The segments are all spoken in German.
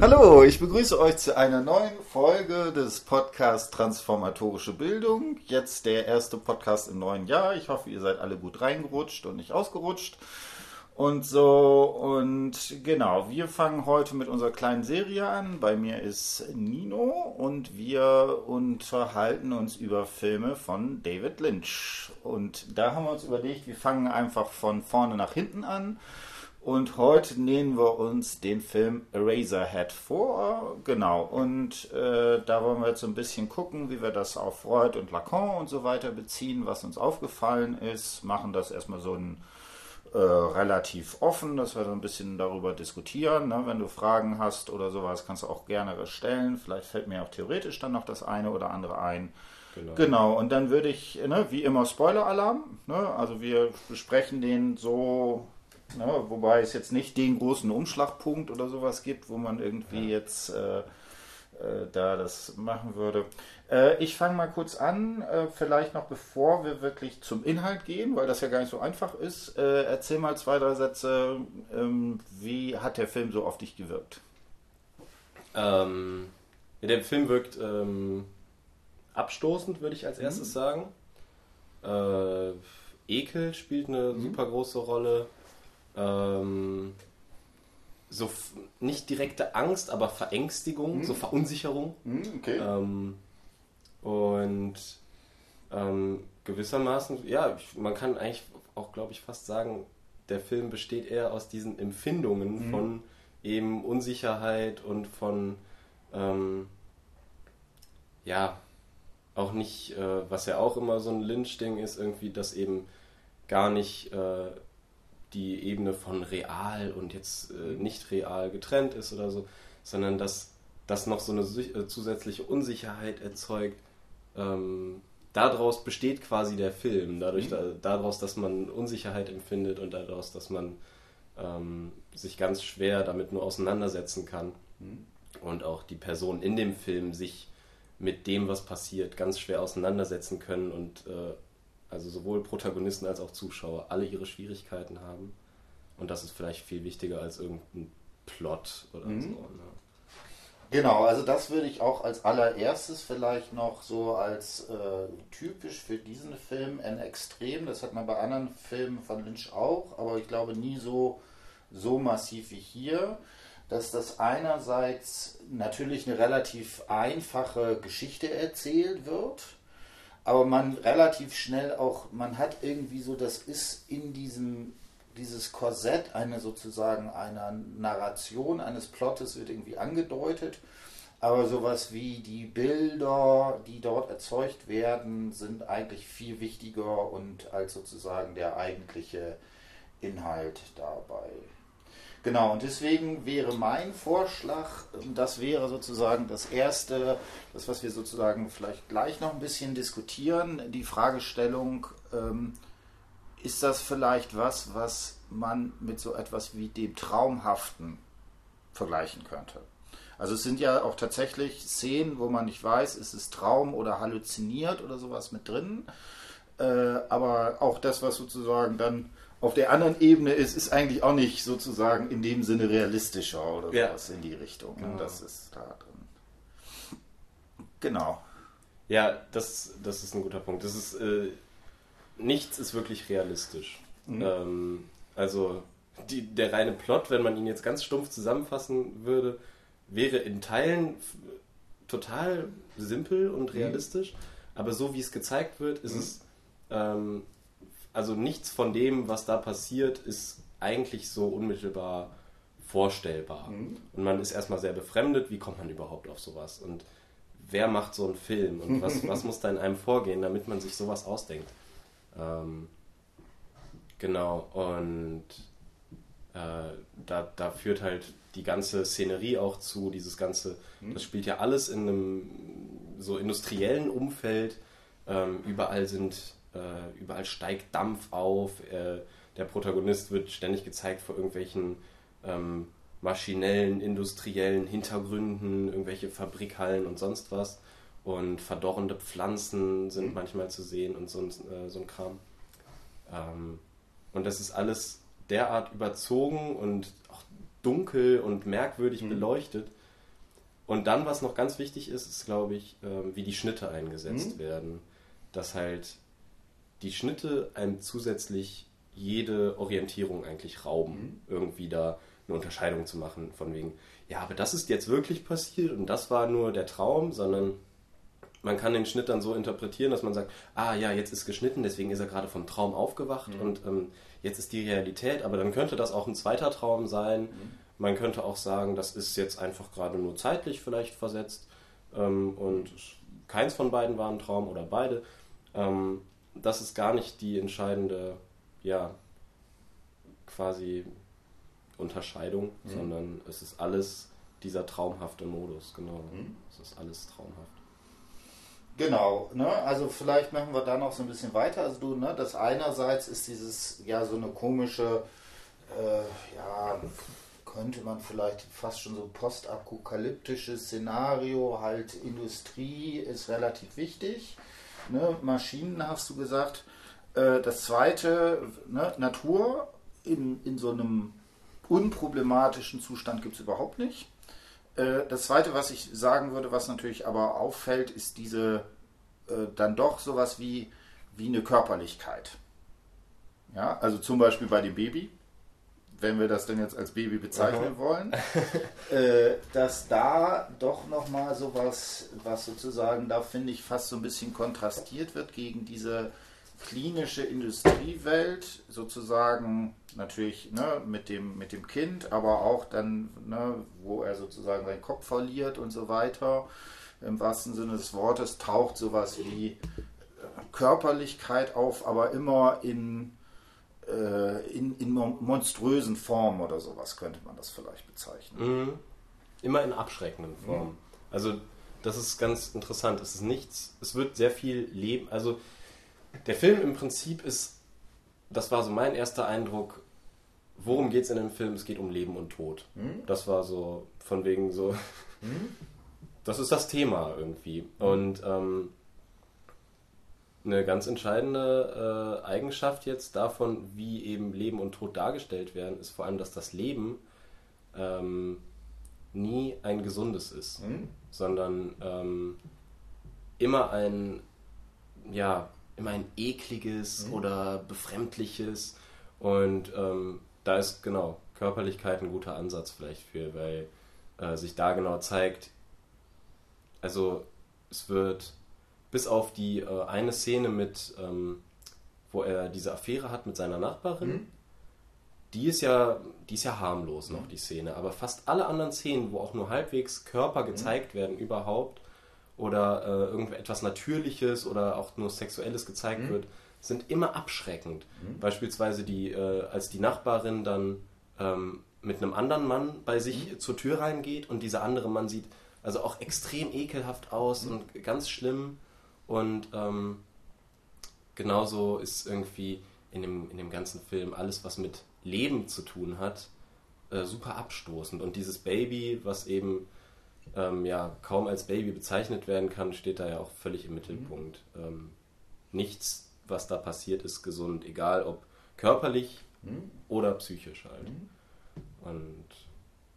Hallo, ich begrüße euch zu einer neuen Folge des Podcasts Transformatorische Bildung. Jetzt der erste Podcast im neuen Jahr. Ich hoffe, ihr seid alle gut reingerutscht und nicht ausgerutscht. Und so, und genau, wir fangen heute mit unserer kleinen Serie an. Bei mir ist Nino und wir unterhalten uns über Filme von David Lynch. Und da haben wir uns überlegt, wir fangen einfach von vorne nach hinten an und heute nehmen wir uns den Film Eraserhead vor. Genau. Und äh, da wollen wir jetzt so ein bisschen gucken, wie wir das auf Freud und Lacan und so weiter beziehen, was uns aufgefallen ist. Machen das erstmal so ein äh, relativ offen, dass wir so ein bisschen darüber diskutieren. Ne? Wenn du Fragen hast oder sowas, kannst du auch gerne stellen. Vielleicht fällt mir auch theoretisch dann noch das eine oder andere ein. Genau. genau, und dann würde ich, ne, wie immer, Spoiler-Alarm. Ne? Also wir besprechen den so Ne? Wobei es jetzt nicht den großen Umschlagpunkt oder sowas gibt, wo man irgendwie ja. jetzt äh, äh, da das machen würde. Äh, ich fange mal kurz an, äh, vielleicht noch bevor wir wirklich zum Inhalt gehen, weil das ja gar nicht so einfach ist. Äh, erzähl mal zwei, drei Sätze. Ähm, wie hat der Film so auf dich gewirkt? Ähm, der Film wirkt ähm, abstoßend, würde ich als mhm. erstes mhm. sagen. Äh, Ekel spielt eine mhm. super große Rolle ähm, so nicht direkte Angst, aber Verängstigung, mhm. so Verunsicherung. Mhm, okay. Ähm, und ähm, gewissermaßen, ja, man kann eigentlich auch, glaube ich, fast sagen, der Film besteht eher aus diesen Empfindungen mhm. von eben Unsicherheit und von, ähm, ja, auch nicht, äh, was ja auch immer so ein Lynch-Ding ist, irgendwie, dass eben gar nicht äh, die Ebene von real und jetzt äh, nicht real getrennt ist oder so, sondern dass das noch so eine äh, zusätzliche Unsicherheit erzeugt. Ähm, daraus besteht quasi der Film, dadurch, mhm. da, daraus, dass man Unsicherheit empfindet und daraus, dass man ähm, sich ganz schwer damit nur auseinandersetzen kann mhm. und auch die Personen in dem Film sich mit dem, was passiert, ganz schwer auseinandersetzen können und äh, also sowohl Protagonisten als auch Zuschauer, alle ihre Schwierigkeiten haben. Und das ist vielleicht viel wichtiger als irgendein Plot oder mhm. so. Ne? Genau, also das würde ich auch als allererstes vielleicht noch so als äh, typisch für diesen Film ein Extrem, das hat man bei anderen Filmen von Lynch auch, aber ich glaube nie so, so massiv wie hier, dass das einerseits natürlich eine relativ einfache Geschichte erzählt wird, aber man relativ schnell auch, man hat irgendwie so, das ist in diesem, dieses Korsett eine sozusagen einer Narration, eines Plottes wird irgendwie angedeutet. Aber sowas wie die Bilder, die dort erzeugt werden, sind eigentlich viel wichtiger und als sozusagen der eigentliche Inhalt dabei. Genau, und deswegen wäre mein Vorschlag, das wäre sozusagen das erste, das, was wir sozusagen vielleicht gleich noch ein bisschen diskutieren, die Fragestellung, ähm, ist das vielleicht was, was man mit so etwas wie dem Traumhaften vergleichen könnte? Also es sind ja auch tatsächlich Szenen, wo man nicht weiß, ist es Traum oder halluziniert oder sowas mit drin. Äh, aber auch das, was sozusagen dann auf der anderen Ebene ist, ist eigentlich auch nicht sozusagen in dem Sinne realistischer oder ja. sowas in die Richtung. Genau. Das ist da drin. Genau. Ja, das, das ist ein guter Punkt. Das ist, äh, nichts ist wirklich realistisch. Mhm. Ähm, also die, der reine Plot, wenn man ihn jetzt ganz stumpf zusammenfassen würde, wäre in Teilen total simpel und mhm. realistisch, mhm. aber so wie es gezeigt wird, ist mhm. es ähm, also nichts von dem, was da passiert, ist eigentlich so unmittelbar vorstellbar. Mhm. Und man ist erstmal sehr befremdet, wie kommt man überhaupt auf sowas? Und wer macht so einen Film? Und was, was muss da in einem vorgehen, damit man sich sowas ausdenkt? Ähm, genau, und äh, da, da führt halt die ganze Szenerie auch zu, dieses ganze, mhm. das spielt ja alles in einem so industriellen Umfeld. Ähm, überall sind äh, überall steigt Dampf auf. Äh, der Protagonist wird ständig gezeigt vor irgendwelchen ähm, maschinellen, industriellen Hintergründen, irgendwelche Fabrikhallen und sonst was. Und verdorrende Pflanzen sind mhm. manchmal zu sehen und so, äh, so ein Kram. Ähm, und das ist alles derart überzogen und auch dunkel und merkwürdig mhm. beleuchtet. Und dann, was noch ganz wichtig ist, ist, glaube ich, ähm, wie die Schnitte eingesetzt mhm. werden. Dass halt die Schnitte einem zusätzlich jede Orientierung eigentlich rauben, mhm. irgendwie da eine Unterscheidung zu machen, von wegen, ja, aber das ist jetzt wirklich passiert und das war nur der Traum, sondern man kann den Schnitt dann so interpretieren, dass man sagt, ah ja, jetzt ist geschnitten, deswegen ist er gerade vom Traum aufgewacht mhm. und ähm, jetzt ist die Realität, aber dann könnte das auch ein zweiter Traum sein. Mhm. Man könnte auch sagen, das ist jetzt einfach gerade nur zeitlich vielleicht versetzt ähm, und keins von beiden war ein Traum oder beide. Ähm, das ist gar nicht die entscheidende, ja, quasi Unterscheidung, mhm. sondern es ist alles dieser traumhafte Modus, genau. Mhm. Es ist alles traumhaft. Genau, ne? also vielleicht machen wir da noch so ein bisschen weiter. Also du, ne, das einerseits ist dieses, ja, so eine komische, äh, ja, könnte man vielleicht fast schon so postapokalyptisches Szenario, halt Industrie ist relativ wichtig. Ne? Maschinen hast du gesagt. Äh, das zweite, ne, Natur in, in so einem unproblematischen Zustand gibt es überhaupt nicht. Äh, das Zweite, was ich sagen würde, was natürlich aber auffällt, ist diese äh, dann doch sowas wie, wie eine Körperlichkeit. Ja, also zum Beispiel bei dem Baby, wenn wir das denn jetzt als Baby bezeichnen mhm. wollen, äh, dass da doch nochmal sowas, was sozusagen, da finde ich fast so ein bisschen kontrastiert wird gegen diese klinische Industriewelt, sozusagen natürlich ne, mit, dem, mit dem Kind, aber auch dann, ne, wo er sozusagen seinen Kopf verliert und so weiter. Im wahrsten Sinne des Wortes taucht sowas wie Körperlichkeit auf, aber immer in, in, in monströsen Formen oder sowas könnte man das vielleicht bezeichnen. Mhm. Immer in abschreckenden Formen. Mhm. Also das ist ganz interessant. Es ist nichts, es wird sehr viel Leben, also der Film im Prinzip ist, das war so mein erster Eindruck, worum geht es in dem Film? Es geht um Leben und Tod. Hm? Das war so von wegen so, hm? das ist das Thema irgendwie. Und ähm, eine ganz entscheidende äh, Eigenschaft jetzt davon, wie eben Leben und Tod dargestellt werden, ist vor allem, dass das Leben ähm, nie ein gesundes ist, hm? sondern ähm, immer ein, ja, immer ein ekliges mhm. oder befremdliches. Und ähm, da ist genau Körperlichkeit ein guter Ansatz vielleicht für, weil äh, sich da genau zeigt, also es wird bis auf die äh, eine Szene mit, ähm, wo er diese Affäre hat mit seiner Nachbarin, mhm. die ist ja, die ist ja harmlos noch, die Szene. Aber fast alle anderen Szenen, wo auch nur halbwegs Körper mhm. gezeigt mhm. werden überhaupt, oder äh, irgendetwas Natürliches oder auch nur Sexuelles gezeigt mhm. wird, sind immer abschreckend. Mhm. Beispielsweise die, äh, als die Nachbarin dann ähm, mit einem anderen Mann bei sich mhm. zur Tür reingeht und dieser andere Mann sieht also auch extrem ekelhaft aus mhm. und ganz schlimm. Und ähm, genauso ist irgendwie in dem, in dem ganzen Film alles, was mit Leben zu tun hat, äh, super abstoßend. Und dieses Baby, was eben ähm, ja kaum als Baby bezeichnet werden kann, steht da ja auch völlig im Mittelpunkt. Mhm. Ähm, nichts, was da passiert, ist gesund, egal ob körperlich mhm. oder psychisch halt. Mhm. Und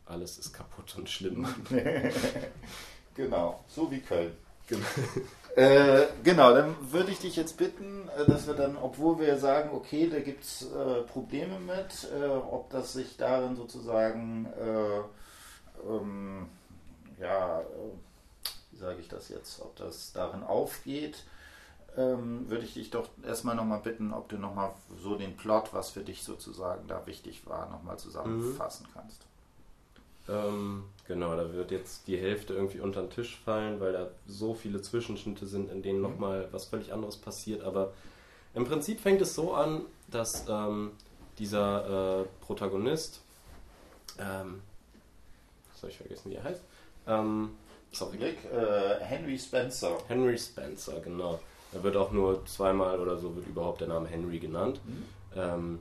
alles ist kaputt und schlimm. genau, so wie Köln. Genau. äh, genau, dann würde ich dich jetzt bitten, äh, dass wir dann, obwohl wir sagen, okay, da gibt es äh, Probleme mit, äh, ob das sich darin sozusagen äh, ähm, ja, wie sage ich das jetzt, ob das darin aufgeht, ähm, würde ich dich doch erstmal nochmal bitten, ob du nochmal so den Plot, was für dich sozusagen da wichtig war, nochmal zusammenfassen mhm. kannst. Ähm, genau, da wird jetzt die Hälfte irgendwie unter den Tisch fallen, weil da so viele Zwischenschnitte sind, in denen mhm. nochmal was völlig anderes passiert. Aber im Prinzip fängt es so an, dass ähm, dieser äh, Protagonist, ähm, soll ich vergessen, wie er heißt, ähm, sorry. Blick, äh, Henry Spencer. Henry Spencer, genau. Er wird auch nur zweimal oder so wird überhaupt der Name Henry genannt. Mhm. Ähm,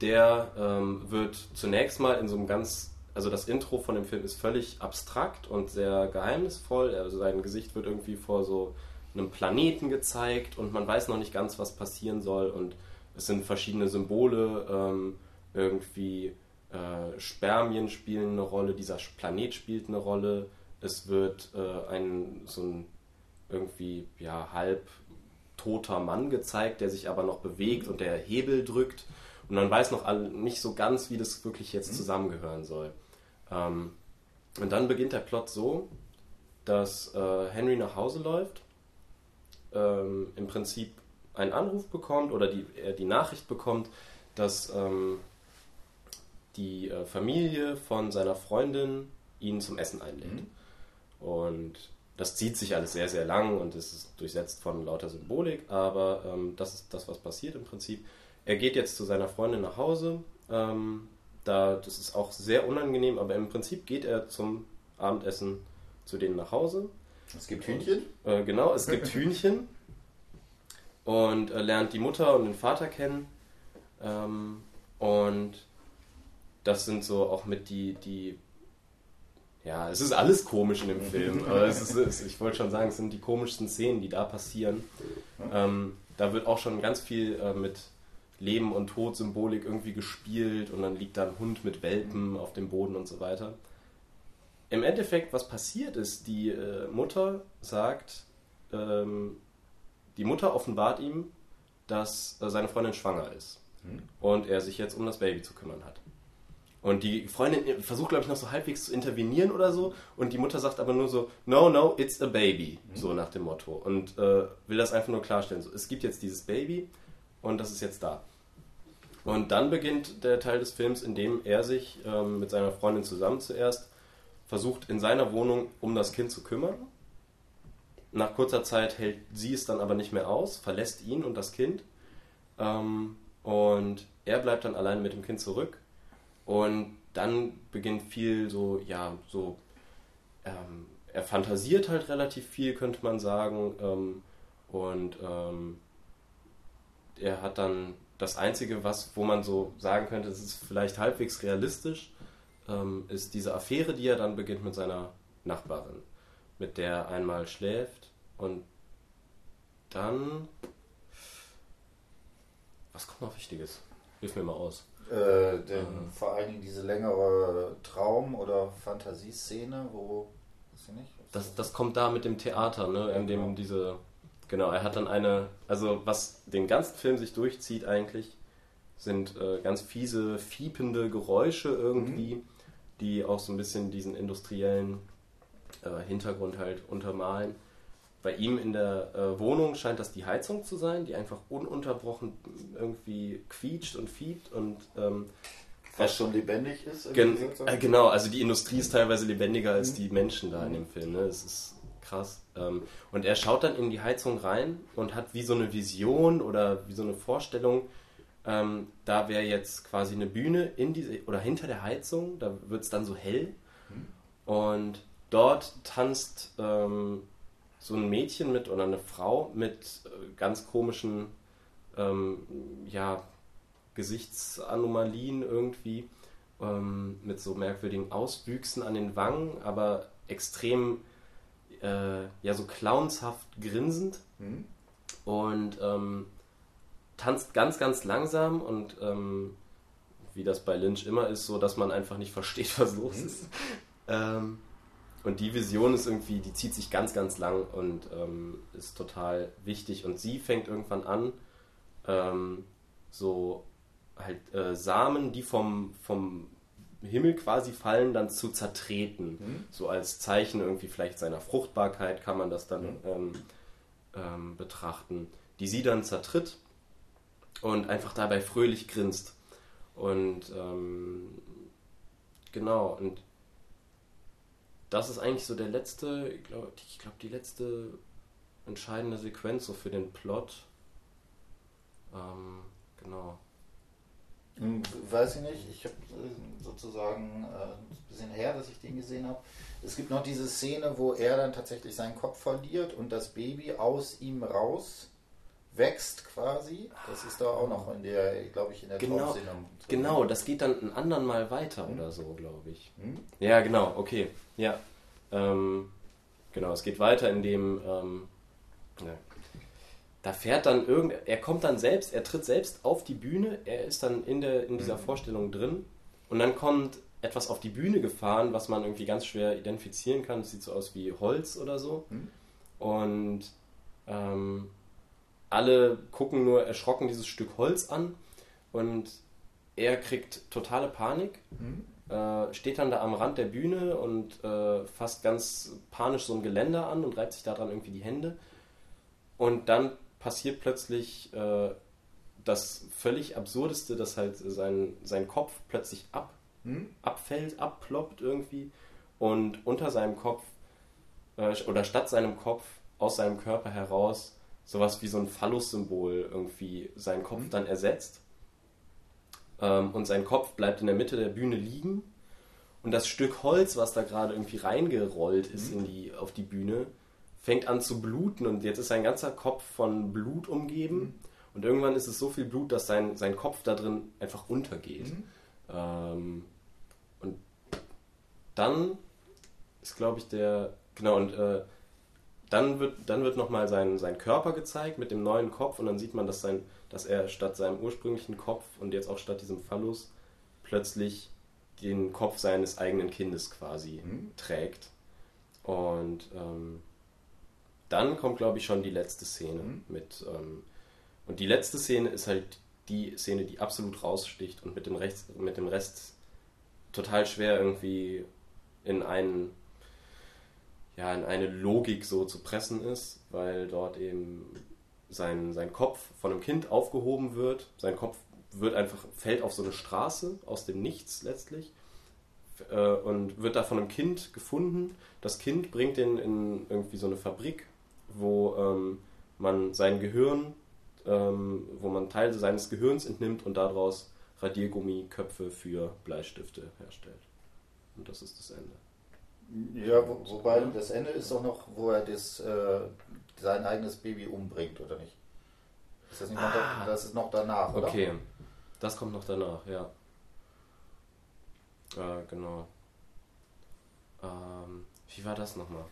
der ähm, wird zunächst mal in so einem ganz, also das Intro von dem Film ist völlig abstrakt und sehr geheimnisvoll. Also sein Gesicht wird irgendwie vor so einem Planeten gezeigt und man weiß noch nicht ganz, was passieren soll und es sind verschiedene Symbole ähm, irgendwie äh, Spermien spielen eine Rolle, dieser Planet spielt eine Rolle. Es wird äh, ein so ein irgendwie ja halb toter Mann gezeigt, der sich aber noch bewegt und der Hebel drückt. Und man weiß noch nicht so ganz, wie das wirklich jetzt mhm. zusammengehören soll. Ähm, und dann beginnt der Plot so, dass äh, Henry nach Hause läuft, ähm, im Prinzip einen Anruf bekommt oder die, er die Nachricht bekommt, dass ähm, die äh, Familie von seiner Freundin ihn zum Essen einlädt. Mhm. Und das zieht sich alles sehr, sehr lang und es ist durchsetzt von lauter Symbolik, aber ähm, das ist das, was passiert im Prinzip. Er geht jetzt zu seiner Freundin nach Hause. Ähm, da, das ist auch sehr unangenehm, aber im Prinzip geht er zum Abendessen zu denen nach Hause. Es gibt Hühnchen? Äh, genau, es gibt Hühnchen. Und äh, lernt die Mutter und den Vater kennen. Ähm, und das sind so auch mit die, die ja, es ist alles komisch in dem Film. aber es ist, es, ich wollte schon sagen, es sind die komischsten Szenen, die da passieren. Ähm, da wird auch schon ganz viel äh, mit Leben und Tod Symbolik irgendwie gespielt und dann liegt da ein Hund mit Welpen auf dem Boden und so weiter. Im Endeffekt, was passiert ist, die äh, Mutter sagt, ähm, die Mutter offenbart ihm, dass äh, seine Freundin schwanger ist hm. und er sich jetzt um das Baby zu kümmern hat. Und die Freundin versucht, glaube ich, noch so halbwegs zu intervenieren oder so. Und die Mutter sagt aber nur so, no, no, it's a baby. Mhm. So nach dem Motto. Und äh, will das einfach nur klarstellen. So, es gibt jetzt dieses Baby und das ist jetzt da. Und dann beginnt der Teil des Films, in dem er sich ähm, mit seiner Freundin zusammen zuerst versucht, in seiner Wohnung um das Kind zu kümmern. Nach kurzer Zeit hält sie es dann aber nicht mehr aus, verlässt ihn und das Kind. Ähm, und er bleibt dann allein mit dem Kind zurück und dann beginnt viel so, ja, so, ähm, er fantasiert halt relativ viel, könnte man sagen. Ähm, und ähm, er hat dann das Einzige, was, wo man so sagen könnte, es ist vielleicht halbwegs realistisch, ähm, ist diese Affäre, die er dann beginnt mit seiner Nachbarin, mit der er einmal schläft und dann. Was kommt noch Wichtiges? Hilf mir mal aus. Äh, denn mhm. vor allen Dingen diese längere Traum- oder Fantasieszene, wo, weiß ich nicht. Das, das kommt da mit dem Theater, ne, in dem genau. diese, genau, er hat dann eine, also was den ganzen Film sich durchzieht eigentlich, sind äh, ganz fiese, fiepende Geräusche irgendwie, mhm. die auch so ein bisschen diesen industriellen äh, Hintergrund halt untermalen bei ihm in der äh, Wohnung scheint das die Heizung zu sein, die einfach ununterbrochen irgendwie quietscht und fiebt und ähm, was schon lebendig ist. Gen äh, genau, also die Industrie ist teilweise lebendiger als mhm. die Menschen da in dem Film. Ne? Das ist krass. Ähm, und er schaut dann in die Heizung rein und hat wie so eine Vision oder wie so eine Vorstellung. Ähm, da wäre jetzt quasi eine Bühne in diese oder hinter der Heizung. Da wird es dann so hell mhm. und dort tanzt ähm, so ein Mädchen mit oder eine Frau mit äh, ganz komischen ähm, ja, Gesichtsanomalien irgendwie, ähm, mit so merkwürdigen Auswüchsen an den Wangen, aber extrem äh, ja so clownshaft grinsend mhm. und ähm, tanzt ganz, ganz langsam und ähm, wie das bei Lynch immer ist, so dass man einfach nicht versteht, was los mhm. ist. Ähm, und die Vision ist irgendwie, die zieht sich ganz, ganz lang und ähm, ist total wichtig. Und sie fängt irgendwann an, ähm, so halt äh, Samen, die vom, vom Himmel quasi fallen, dann zu zertreten. Mhm. So als Zeichen irgendwie vielleicht seiner Fruchtbarkeit kann man das dann mhm. ähm, ähm betrachten. Die sie dann zertritt und einfach dabei fröhlich grinst. Und ähm, genau, und das ist eigentlich so der letzte, ich glaube, glaub, die letzte entscheidende Sequenz so für den Plot. Ähm, genau. Weiß ich nicht, ich habe äh, sozusagen äh, ein bisschen her, dass ich den gesehen habe. Es gibt noch diese Szene, wo er dann tatsächlich seinen Kopf verliert und das Baby aus ihm raus wächst quasi. Das ist da auch noch in der, glaube ich, in der genau, Genau, das geht dann ein anderen Mal weiter hm? oder so, glaube ich. Hm? Ja, genau, okay. Ja. Ähm, genau, es geht weiter, indem ähm, ja, da fährt dann irgend, er kommt dann selbst, er tritt selbst auf die Bühne, er ist dann in der in dieser mhm. Vorstellung drin Und dann kommt etwas auf die Bühne gefahren, was man irgendwie ganz schwer identifizieren kann. Es sieht so aus wie Holz oder so. Mhm. Und ähm, alle gucken nur erschrocken dieses Stück Holz an und er kriegt totale Panik, mhm. äh, steht dann da am Rand der Bühne und äh, fasst ganz panisch so ein Geländer an und reibt sich daran irgendwie die Hände. Und dann passiert plötzlich äh, das völlig Absurdeste, dass halt sein, sein Kopf plötzlich ab, hm? abfällt, abploppt irgendwie und unter seinem Kopf äh, oder statt seinem Kopf aus seinem Körper heraus sowas wie so ein Phallus-Symbol irgendwie seinen Kopf hm? dann ersetzt. Ähm, und sein Kopf bleibt in der Mitte der Bühne liegen und das Stück Holz, was da gerade irgendwie reingerollt ist hm? in die, auf die Bühne, fängt an zu bluten und jetzt ist sein ganzer Kopf von Blut umgeben. Mhm. Und irgendwann ist es so viel Blut, dass sein, sein Kopf da drin einfach untergeht. Mhm. Ähm, und dann ist, glaube ich, der. Genau, und äh, dann wird, dann wird nochmal sein, sein Körper gezeigt mit dem neuen Kopf und dann sieht man, dass, sein, dass er statt seinem ursprünglichen Kopf und jetzt auch statt diesem Phallus plötzlich den Kopf seines eigenen Kindes quasi mhm. trägt. Und ähm, dann kommt, glaube ich, schon die letzte Szene mhm. mit. Ähm, und die letzte Szene ist halt die Szene, die absolut raussticht und mit dem, Rechts, mit dem Rest total schwer irgendwie in einen ja, in eine Logik so zu pressen ist, weil dort eben sein, sein Kopf von einem Kind aufgehoben wird. Sein Kopf wird einfach, fällt auf so eine Straße aus dem Nichts letztlich äh, und wird da von einem Kind gefunden. Das Kind bringt ihn in irgendwie so eine Fabrik wo ähm, man sein Gehirn, ähm, wo man Teile seines Gehirns entnimmt und daraus Radiergummiköpfe für Bleistifte herstellt. Und das ist das Ende. Ja, wo, wobei das Ende ist auch noch, wo er das, äh, sein eigenes Baby umbringt, oder nicht? Ist das, nicht ah, noch, das ist noch danach, oder? Okay, das kommt noch danach, ja. Äh, genau. Ähm, wie war das nochmal?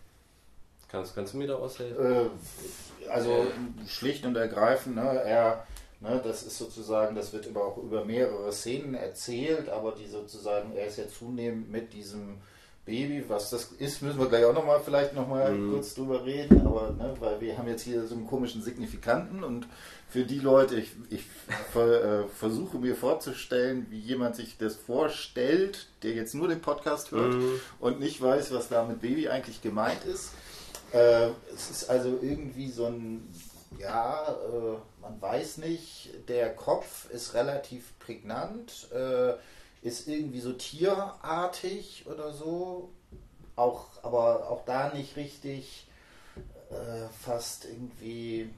Kannst, kannst du mir da aushelfen? Äh, also schlicht und ergreifend, ne, er, ne, das ist sozusagen, das wird über, auch über mehrere Szenen erzählt, aber die sozusagen, er ist ja zunehmend mit diesem Baby, was das ist, müssen wir gleich auch nochmal vielleicht nochmal mhm. kurz drüber reden, aber ne, weil wir haben jetzt hier so einen komischen Signifikanten und für die Leute, ich, ich ver, äh, versuche mir vorzustellen, wie jemand sich das vorstellt, der jetzt nur den Podcast hört mhm. und nicht weiß, was da mit Baby eigentlich gemeint ist. Äh, es ist also irgendwie so ein, ja, äh, man weiß nicht, der Kopf ist relativ prägnant, äh, ist irgendwie so tierartig oder so, auch, aber auch da nicht richtig, äh, fast irgendwie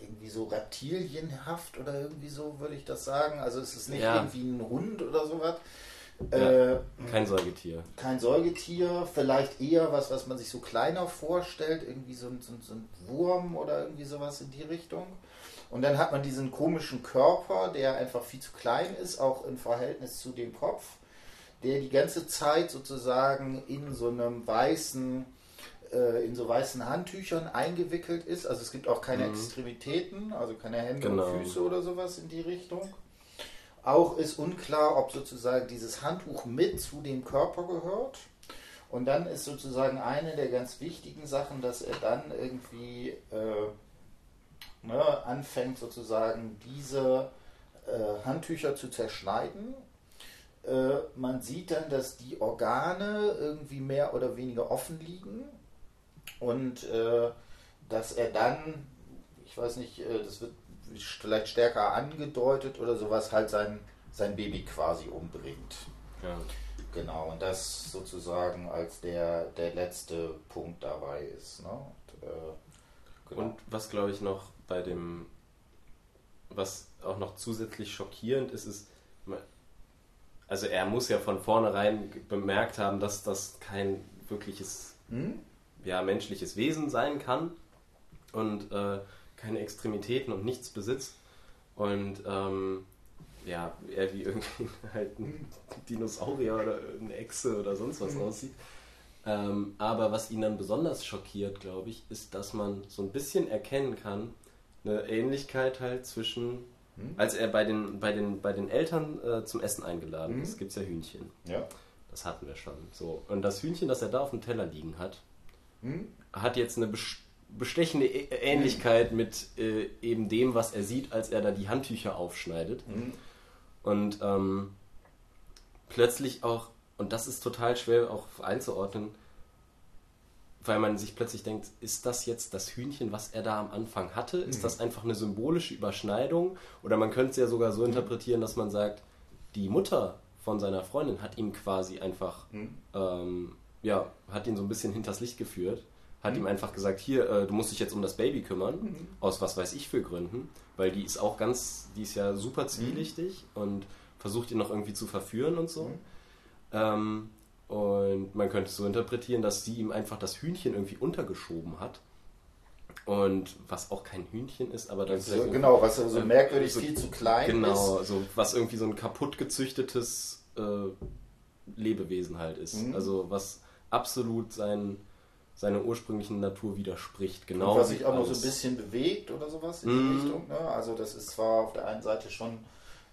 irgendwie so reptilienhaft oder irgendwie so, würde ich das sagen. Also es ist nicht ja. irgendwie ein Hund oder sowas, ja, äh, kein Säugetier. Kein Säugetier, vielleicht eher was, was man sich so kleiner vorstellt, irgendwie so ein, so, so ein Wurm oder irgendwie sowas in die Richtung. Und dann hat man diesen komischen Körper, der einfach viel zu klein ist, auch im Verhältnis zu dem Kopf, der die ganze Zeit sozusagen in so einem weißen, äh, in so weißen Handtüchern eingewickelt ist. Also es gibt auch keine mhm. Extremitäten, also keine Hände genau. und Füße oder sowas in die Richtung. Auch ist unklar, ob sozusagen dieses Handtuch mit zu dem Körper gehört. Und dann ist sozusagen eine der ganz wichtigen Sachen, dass er dann irgendwie äh, ne, anfängt, sozusagen diese äh, Handtücher zu zerschneiden. Äh, man sieht dann, dass die Organe irgendwie mehr oder weniger offen liegen und äh, dass er dann, ich weiß nicht, äh, das wird vielleicht stärker angedeutet oder sowas, halt sein, sein Baby quasi umbringt. Ja. Genau, und das sozusagen als der, der letzte Punkt dabei ist. Ne? Und, äh, genau. und was glaube ich noch bei dem, was auch noch zusätzlich schockierend ist, ist, also er muss ja von vornherein bemerkt haben, dass das kein wirkliches hm? ja, menschliches Wesen sein kann. Und äh, keine Extremitäten und nichts besitzt. Und ähm, ja, er wie irgendwie halt ein Dinosaurier oder eine Echse oder sonst was mhm. aussieht. Ähm, aber was ihn dann besonders schockiert, glaube ich, ist, dass man so ein bisschen erkennen kann, eine Ähnlichkeit halt zwischen Hm? Als er bei den, bei den, bei den Eltern äh, zum Essen eingeladen hm? ist, gibt es ja Hühnchen. Ja. Das hatten wir schon. So. Und das Hühnchen, das er da auf dem Teller liegen hat, hm? hat jetzt eine bestechende Ähnlichkeit mit äh, eben dem, was er sieht, als er da die Handtücher aufschneidet. Hm? Und ähm, plötzlich auch, und das ist total schwer auch einzuordnen, weil man sich plötzlich denkt, ist das jetzt das Hühnchen, was er da am Anfang hatte? Ist mhm. das einfach eine symbolische Überschneidung? Oder man könnte es ja sogar so mhm. interpretieren, dass man sagt, die Mutter von seiner Freundin hat ihm quasi einfach, mhm. ähm, ja, hat ihn so ein bisschen hinters Licht geführt, hat mhm. ihm einfach gesagt, hier, äh, du musst dich jetzt um das Baby kümmern, mhm. aus was weiß ich für Gründen, weil die ist auch ganz, die ist ja super mhm. zwielichtig und versucht ihn noch irgendwie zu verführen und so. Ähm, und man könnte es so interpretieren, dass sie ihm einfach das Hühnchen irgendwie untergeschoben hat. Und was auch kein Hühnchen ist, aber dann. So, genau, was so merkwürdig so, viel zu klein genau, ist. Genau, so, was irgendwie so ein kaputt gezüchtetes äh, Lebewesen halt ist. Mhm. Also was absolut sein, seiner ursprünglichen Natur widerspricht. Genau. Und was sich auch noch so ein bisschen bewegt oder sowas in die mhm. Richtung. Ne? Also das ist zwar auf der einen Seite schon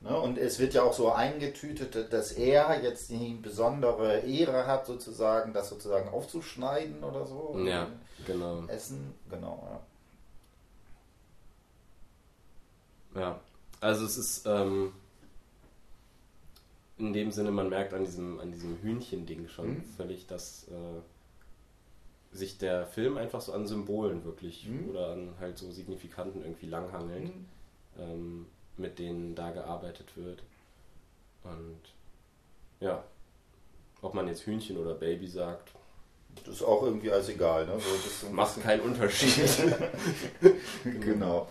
Ne? Und es wird ja auch so eingetütet, dass er jetzt die besondere Ehre hat, sozusagen, das sozusagen aufzuschneiden oder so. Ja, genau. Essen, genau, ja. Ja, also es ist ähm, in dem Sinne, man merkt an diesem, an diesem Hühnchen-Ding schon mhm. völlig, dass äh, sich der Film einfach so an Symbolen wirklich mhm. oder an halt so Signifikanten irgendwie langhangelt. Mhm. Ähm, mit denen da gearbeitet wird. Und ja, ob man jetzt Hühnchen oder Baby sagt. Das ist auch irgendwie alles egal, ne? So, Macht keinen Unterschied. genau.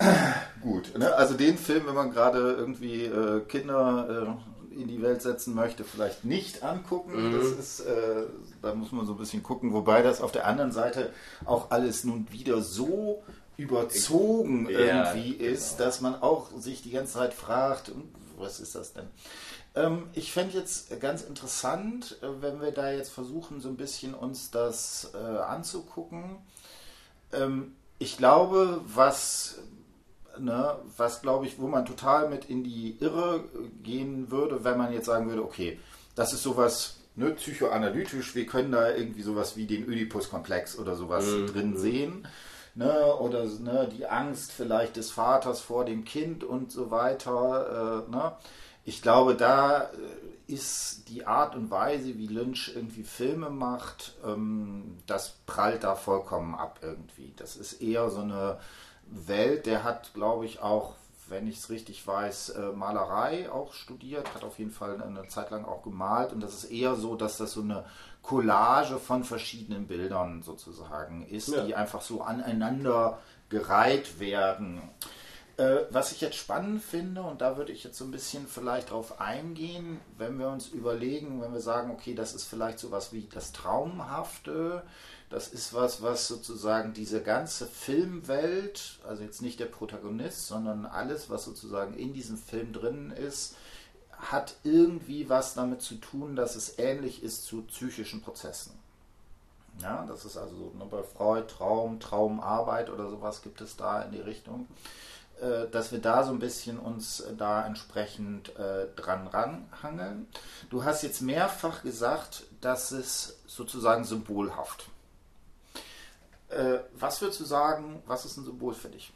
Gut, ne? also den Film, wenn man gerade irgendwie äh, Kinder äh, in die Welt setzen möchte, vielleicht nicht angucken. Mhm. Das ist, äh, da muss man so ein bisschen gucken, wobei das auf der anderen Seite auch alles nun wieder so überzogen ja, irgendwie ist, genau. dass man auch sich die ganze Zeit fragt, was ist das denn? Ähm, ich fände jetzt ganz interessant, äh, wenn wir da jetzt versuchen, so ein bisschen uns das äh, anzugucken. Ähm, ich glaube, was, ne, was glaube ich, wo man total mit in die Irre gehen würde, wenn man jetzt sagen würde, okay, das ist sowas ne, psychoanalytisch, wir können da irgendwie sowas wie den Oedipus-Komplex oder sowas mhm. drin sehen ne, oder ne, die Angst vielleicht des Vaters vor dem Kind und so weiter. Äh, ne. Ich glaube, da äh, ist die Art und Weise, wie Lynch irgendwie Filme macht, ähm, das prallt da vollkommen ab irgendwie. Das ist eher so eine Welt, der hat, glaube ich, auch wenn ich es richtig weiß, äh, Malerei auch studiert, hat auf jeden Fall eine Zeit lang auch gemalt und das ist eher so, dass das so eine Collage von verschiedenen Bildern sozusagen ist, ja. die einfach so aneinander gereiht werden. Äh, was ich jetzt spannend finde, und da würde ich jetzt so ein bisschen vielleicht drauf eingehen, wenn wir uns überlegen, wenn wir sagen, okay, das ist vielleicht so was wie das Traumhafte, das ist was, was sozusagen diese ganze Filmwelt, also jetzt nicht der Protagonist, sondern alles, was sozusagen in diesem Film drin ist, hat irgendwie was damit zu tun, dass es ähnlich ist zu psychischen Prozessen. Ja, das ist also so, ne, bei Freud, Traum, Traumarbeit oder sowas gibt es da in die Richtung, äh, dass wir da so ein bisschen uns da entsprechend äh, dran ranhangeln. Du hast jetzt mehrfach gesagt, dass es sozusagen symbolhaft. Äh, was würdest du sagen, was ist ein Symbol für dich?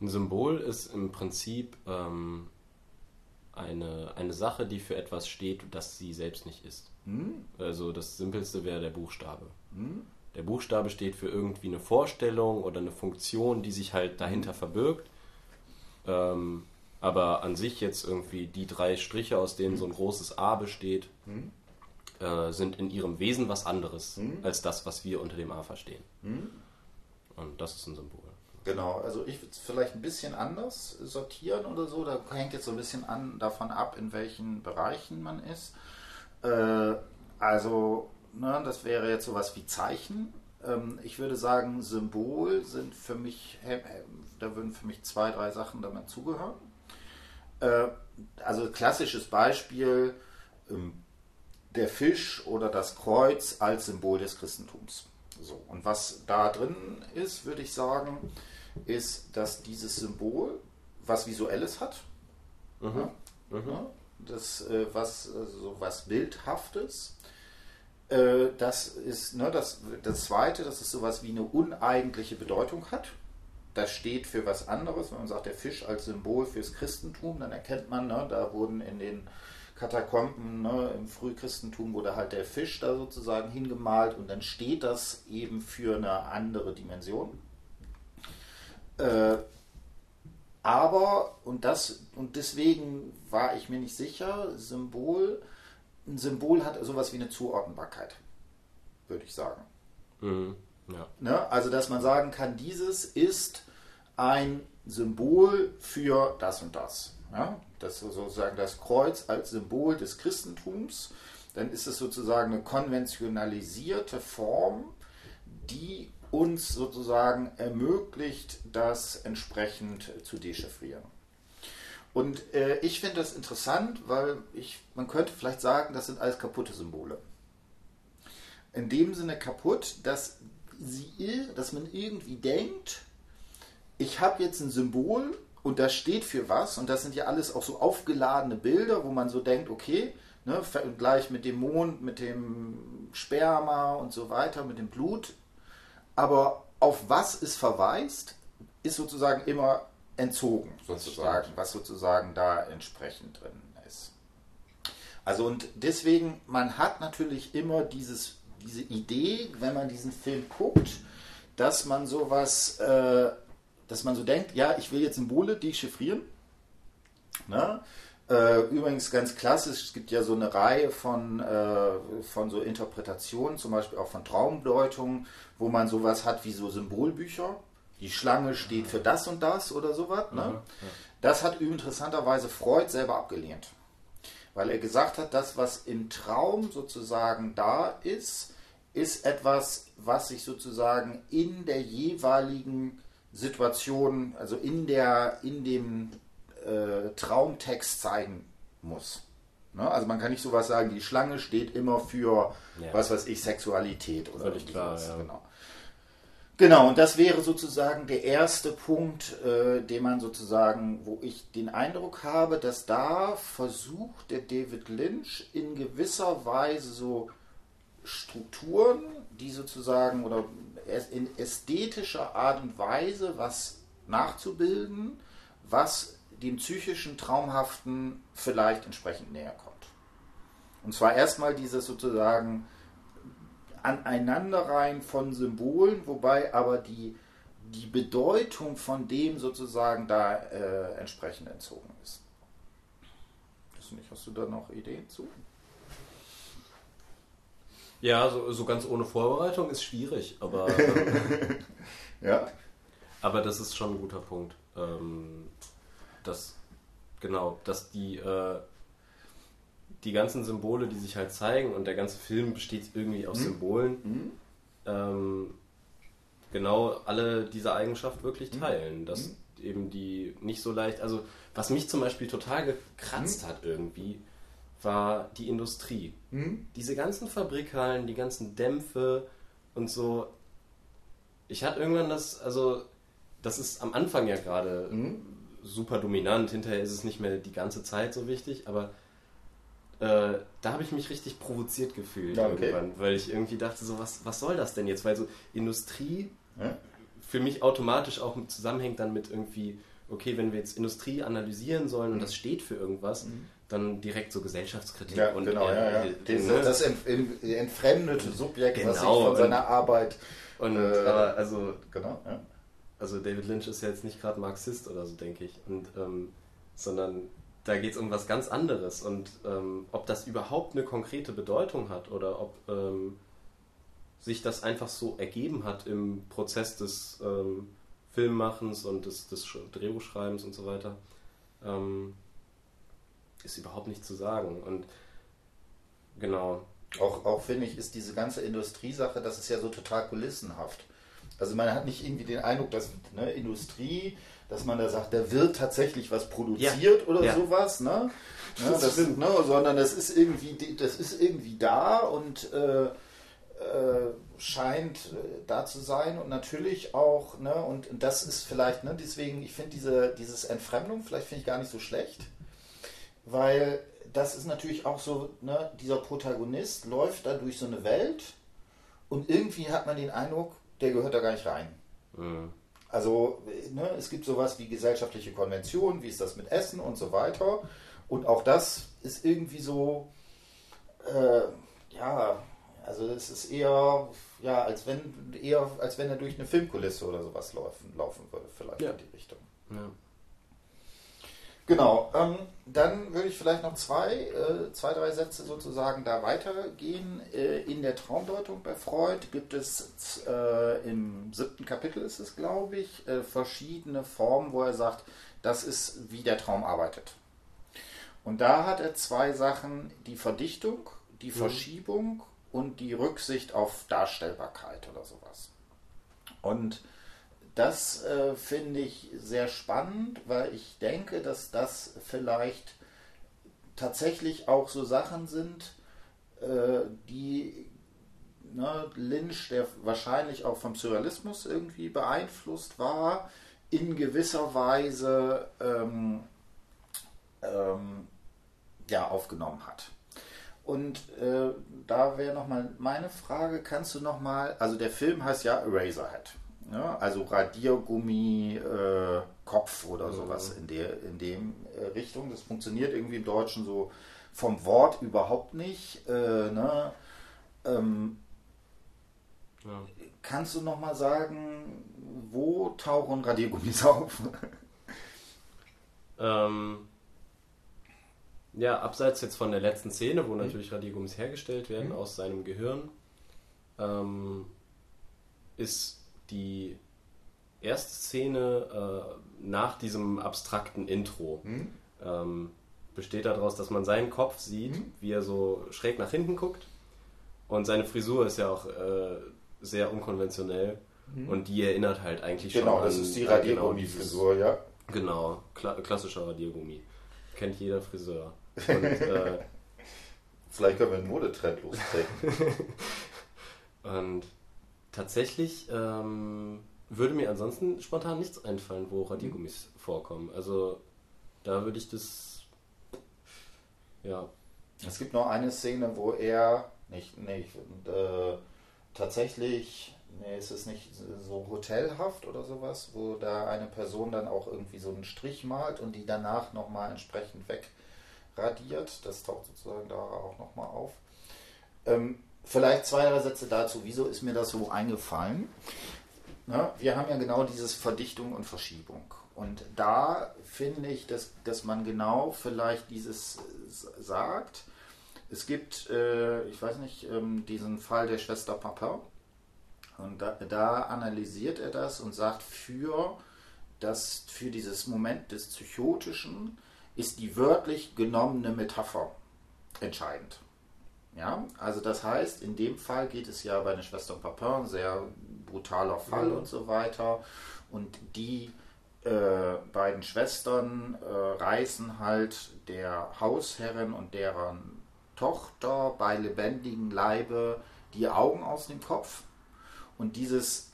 Ein Symbol ist im Prinzip ähm, eine, eine Sache, die für etwas steht, das sie selbst nicht ist. Hm? Also das Simpelste wäre der Buchstabe. Hm? Der Buchstabe steht für irgendwie eine Vorstellung oder eine Funktion, die sich halt dahinter hm? verbirgt. Ähm, aber an sich jetzt irgendwie die drei Striche, aus denen so ein großes A besteht, hm? Äh, sind in ihrem Wesen was anderes hm? als das, was wir unter dem A verstehen. Und das ist ein Symbol. Genau, also ich würde es vielleicht ein bisschen anders sortieren oder so. Da hängt jetzt so ein bisschen an davon ab, in welchen Bereichen man ist. Äh, also, ne, das wäre jetzt sowas wie Zeichen. Ähm, ich würde sagen, Symbol sind für mich, da würden für mich zwei, drei Sachen damit zugehören. Äh, also klassisches Beispiel, ähm, der Fisch oder das Kreuz als Symbol des Christentums. So, und was da drin ist, würde ich sagen, ist, dass dieses Symbol was Visuelles hat. Mhm. Ja? Mhm. Das, äh, was, äh, so was Bildhaftes. Äh, das ist ne, das, das zweite, dass es sowas wie eine uneigentliche Bedeutung hat. Das steht für was anderes. Wenn man sagt, der Fisch als Symbol fürs Christentum, dann erkennt man, ne, da wurden in den Katakomben ne, im Frühchristentum wurde halt der Fisch da sozusagen hingemalt und dann steht das eben für eine andere Dimension. Äh, aber, und das, und deswegen war ich mir nicht sicher, Symbol, ein Symbol hat sowas wie eine Zuordnbarkeit, würde ich sagen. Mhm. Ja. Ne? Also, dass man sagen kann, dieses ist ein Symbol für das und das. Ja? Das sozusagen das Kreuz als Symbol des Christentums. Dann ist es sozusagen eine konventionalisierte Form, die uns sozusagen ermöglicht, das entsprechend zu dechiffrieren. Und äh, ich finde das interessant, weil ich, man könnte vielleicht sagen, das sind alles kaputte Symbole. In dem Sinne kaputt, dass, sie, dass man irgendwie denkt, ich habe jetzt ein Symbol und das steht für was? Und das sind ja alles auch so aufgeladene Bilder, wo man so denkt, okay, ne, gleich mit dem Mond, mit dem Sperma und so weiter, mit dem Blut, aber auf was es verweist, ist sozusagen immer entzogen, sozusagen, was sozusagen da entsprechend drin ist. Also und deswegen, man hat natürlich immer dieses, diese Idee, wenn man diesen Film guckt, dass man sowas, äh, dass man so denkt, ja, ich will jetzt Symbole dechiffrieren. Ne? Äh, übrigens ganz klassisch, es gibt ja so eine Reihe von, äh, von so Interpretationen, zum Beispiel auch von Traumdeutungen, wo man sowas hat wie so Symbolbücher. Die Schlange steht für das und das oder sowas. Ne? Das hat interessanterweise Freud selber abgelehnt. Weil er gesagt hat, das, was im Traum sozusagen da ist, ist etwas, was sich sozusagen in der jeweiligen Situation, also in, der, in dem äh, Traumtext zeigen muss. Ne? Also man kann nicht sowas sagen, die Schlange steht immer für, ja. was weiß ich, Sexualität oder Völlig klar, ja. genau. Genau, und das wäre sozusagen der erste Punkt, äh, den man sozusagen, wo ich den Eindruck habe, dass da versucht der David Lynch in gewisser Weise so Strukturen, die sozusagen oder in ästhetischer Art und Weise was nachzubilden, was dem psychischen Traumhaften vielleicht entsprechend näher kommt. Und zwar erstmal dieses sozusagen Aneinanderreihen von Symbolen, wobei aber die, die Bedeutung von dem sozusagen da äh, entsprechend entzogen ist. Nicht, hast du da noch Ideen zu? Ja, so, so ganz ohne Vorbereitung ist schwierig, aber. ja. Aber das ist schon ein guter Punkt. Ähm, dass genau, dass die äh, die ganzen Symbole, die sich halt zeigen und der ganze Film besteht irgendwie aus mhm. Symbolen, mhm. Ähm, genau alle diese Eigenschaft wirklich mhm. teilen, dass mhm. eben die nicht so leicht, also was mich zum Beispiel total gekratzt mhm. hat irgendwie, war die Industrie. Mhm. Diese ganzen Fabrikhallen, die ganzen Dämpfe und so. Ich hatte irgendwann das, also das ist am Anfang ja gerade super dominant. Hinterher ist es nicht mehr die ganze Zeit so wichtig, aber äh, da habe ich mich richtig provoziert gefühlt ja, okay. irgendwann, weil ich irgendwie dachte, so was, was soll das denn jetzt? Weil so Industrie ja. für mich automatisch auch zusammenhängt dann mit irgendwie, okay, wenn wir jetzt Industrie analysieren sollen und mhm. das steht für irgendwas, mhm. Dann direkt so Gesellschaftskritik ja, und genau, äh, den, ne? das entfremdete Subjekt, genau, was sich von seiner Arbeit und äh, also genau, ja also David Lynch ist ja jetzt nicht gerade Marxist oder so, denke ich. Und, ähm, sondern da geht es um was ganz anderes. Und ähm, ob das überhaupt eine konkrete Bedeutung hat oder ob ähm, sich das einfach so ergeben hat im Prozess des ähm, Filmmachens und des, des Drehbuchschreibens und so weiter, ähm, ist überhaupt nicht zu sagen. Und genau. Auch, auch finde ich, ist diese ganze Industriesache, das ist ja so total kulissenhaft. Also man hat nicht irgendwie den Eindruck, dass ne, Industrie, dass man da sagt, da wird tatsächlich was produziert ja. oder ja. sowas, ne? Ne, das, ne, sondern das ist irgendwie, das ist irgendwie da und äh, äh, scheint äh, da zu sein und natürlich auch, ne, und, und das ist vielleicht, ne, deswegen, ich finde diese dieses Entfremdung vielleicht finde ich gar nicht so schlecht, weil das ist natürlich auch so, ne, dieser Protagonist läuft da durch so eine Welt und irgendwie hat man den Eindruck, der gehört da gar nicht rein. Mhm. Also ne, es gibt sowas wie gesellschaftliche Konventionen, wie ist das mit Essen und so weiter. Und auch das ist irgendwie so, äh, ja, also es ist eher, ja, als wenn eher, als wenn er durch eine Filmkulisse oder sowas laufen, laufen würde, vielleicht ja. in die Richtung. Ja. Genau, ähm, dann würde ich vielleicht noch zwei, äh, zwei, drei Sätze sozusagen da weitergehen. Äh, in der Traumdeutung bei Freud gibt es äh, im siebten Kapitel ist es, glaube ich, äh, verschiedene Formen, wo er sagt, das ist, wie der Traum arbeitet. Und da hat er zwei Sachen, die Verdichtung, die mhm. Verschiebung und die Rücksicht auf Darstellbarkeit oder sowas. Und das äh, finde ich sehr spannend, weil ich denke, dass das vielleicht tatsächlich auch so Sachen sind, äh, die ne, Lynch, der wahrscheinlich auch vom Surrealismus irgendwie beeinflusst war, in gewisser Weise ähm, ähm, ja, aufgenommen hat. Und äh, da wäre nochmal meine Frage, kannst du nochmal, also der Film heißt ja Eraserhead. Ja, also Radiergummi, äh, Kopf oder sowas mhm. in der in dem äh, Richtung. Das funktioniert irgendwie im Deutschen so vom Wort überhaupt nicht. Äh, ne? ähm, ja. Kannst du noch mal sagen, wo tauchen Radiergummis auf? ähm, ja, abseits jetzt von der letzten Szene, wo mhm. natürlich Radiergummis hergestellt werden mhm. aus seinem Gehirn, ähm, ist die erste Szene äh, nach diesem abstrakten Intro mhm. ähm, besteht daraus, dass man seinen Kopf sieht, mhm. wie er so schräg nach hinten guckt. Und seine Frisur ist ja auch äh, sehr unkonventionell. Mhm. Und die erinnert halt eigentlich genau, schon an... Genau, das ist die Radiergummi-Frisur, genau ja. Genau, kla klassischer Radiergummi. Kennt jeder Friseur. Und, äh, Vielleicht können wir einen Modetrend lostreten. und tatsächlich ähm, würde mir ansonsten spontan nichts einfallen, wo Radiergummis vorkommen. Also da würde ich das. Ja. Es gibt noch eine Szene, wo er nicht, nicht äh, tatsächlich, nee, ist es nicht so hotelhaft oder sowas, wo da eine Person dann auch irgendwie so einen Strich malt und die danach nochmal entsprechend wegradiert. Das taucht sozusagen da auch nochmal auf. Ähm, Vielleicht zwei, drei Sätze dazu. Wieso ist mir das so eingefallen? Na, wir haben ja genau dieses Verdichtung und Verschiebung. Und da finde ich, dass, dass man genau vielleicht dieses sagt. Es gibt, äh, ich weiß nicht, ähm, diesen Fall der Schwester Papa. Und da, da, analysiert er das und sagt, für, das, für dieses Moment des Psychotischen ist die wörtlich genommene Metapher entscheidend. Ja, also das heißt, in dem Fall geht es ja bei der Schwester Papin, sehr brutaler Fall mhm. und so weiter. Und die äh, beiden Schwestern äh, reißen halt der Hausherrin und deren Tochter bei lebendigem Leibe die Augen aus dem Kopf. Und dieses,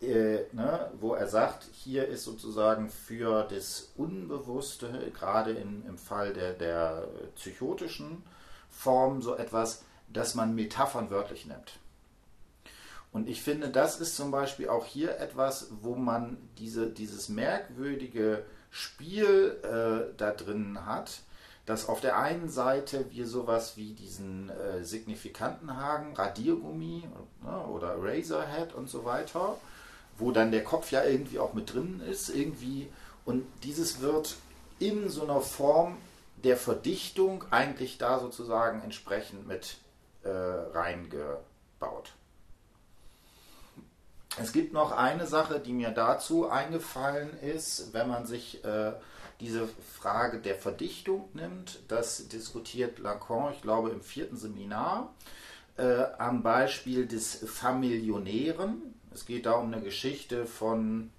äh, ne, wo er sagt, hier ist sozusagen für das Unbewusste, gerade in, im Fall der, der psychotischen Form so etwas, das man Metaphern wörtlich nimmt. Und ich finde, das ist zum Beispiel auch hier etwas, wo man diese, dieses merkwürdige Spiel äh, da drin hat, dass auf der einen Seite wir sowas wie diesen äh, signifikanten Haken, Radiergummi ne, oder Razorhead und so weiter, wo dann der Kopf ja irgendwie auch mit drin ist, irgendwie. Und dieses wird in so einer Form der Verdichtung eigentlich da sozusagen entsprechend mit äh, reingebaut. Es gibt noch eine Sache, die mir dazu eingefallen ist, wenn man sich äh, diese Frage der Verdichtung nimmt. Das diskutiert Lacan, ich glaube, im vierten Seminar äh, am Beispiel des Familionären. Es geht da um eine Geschichte von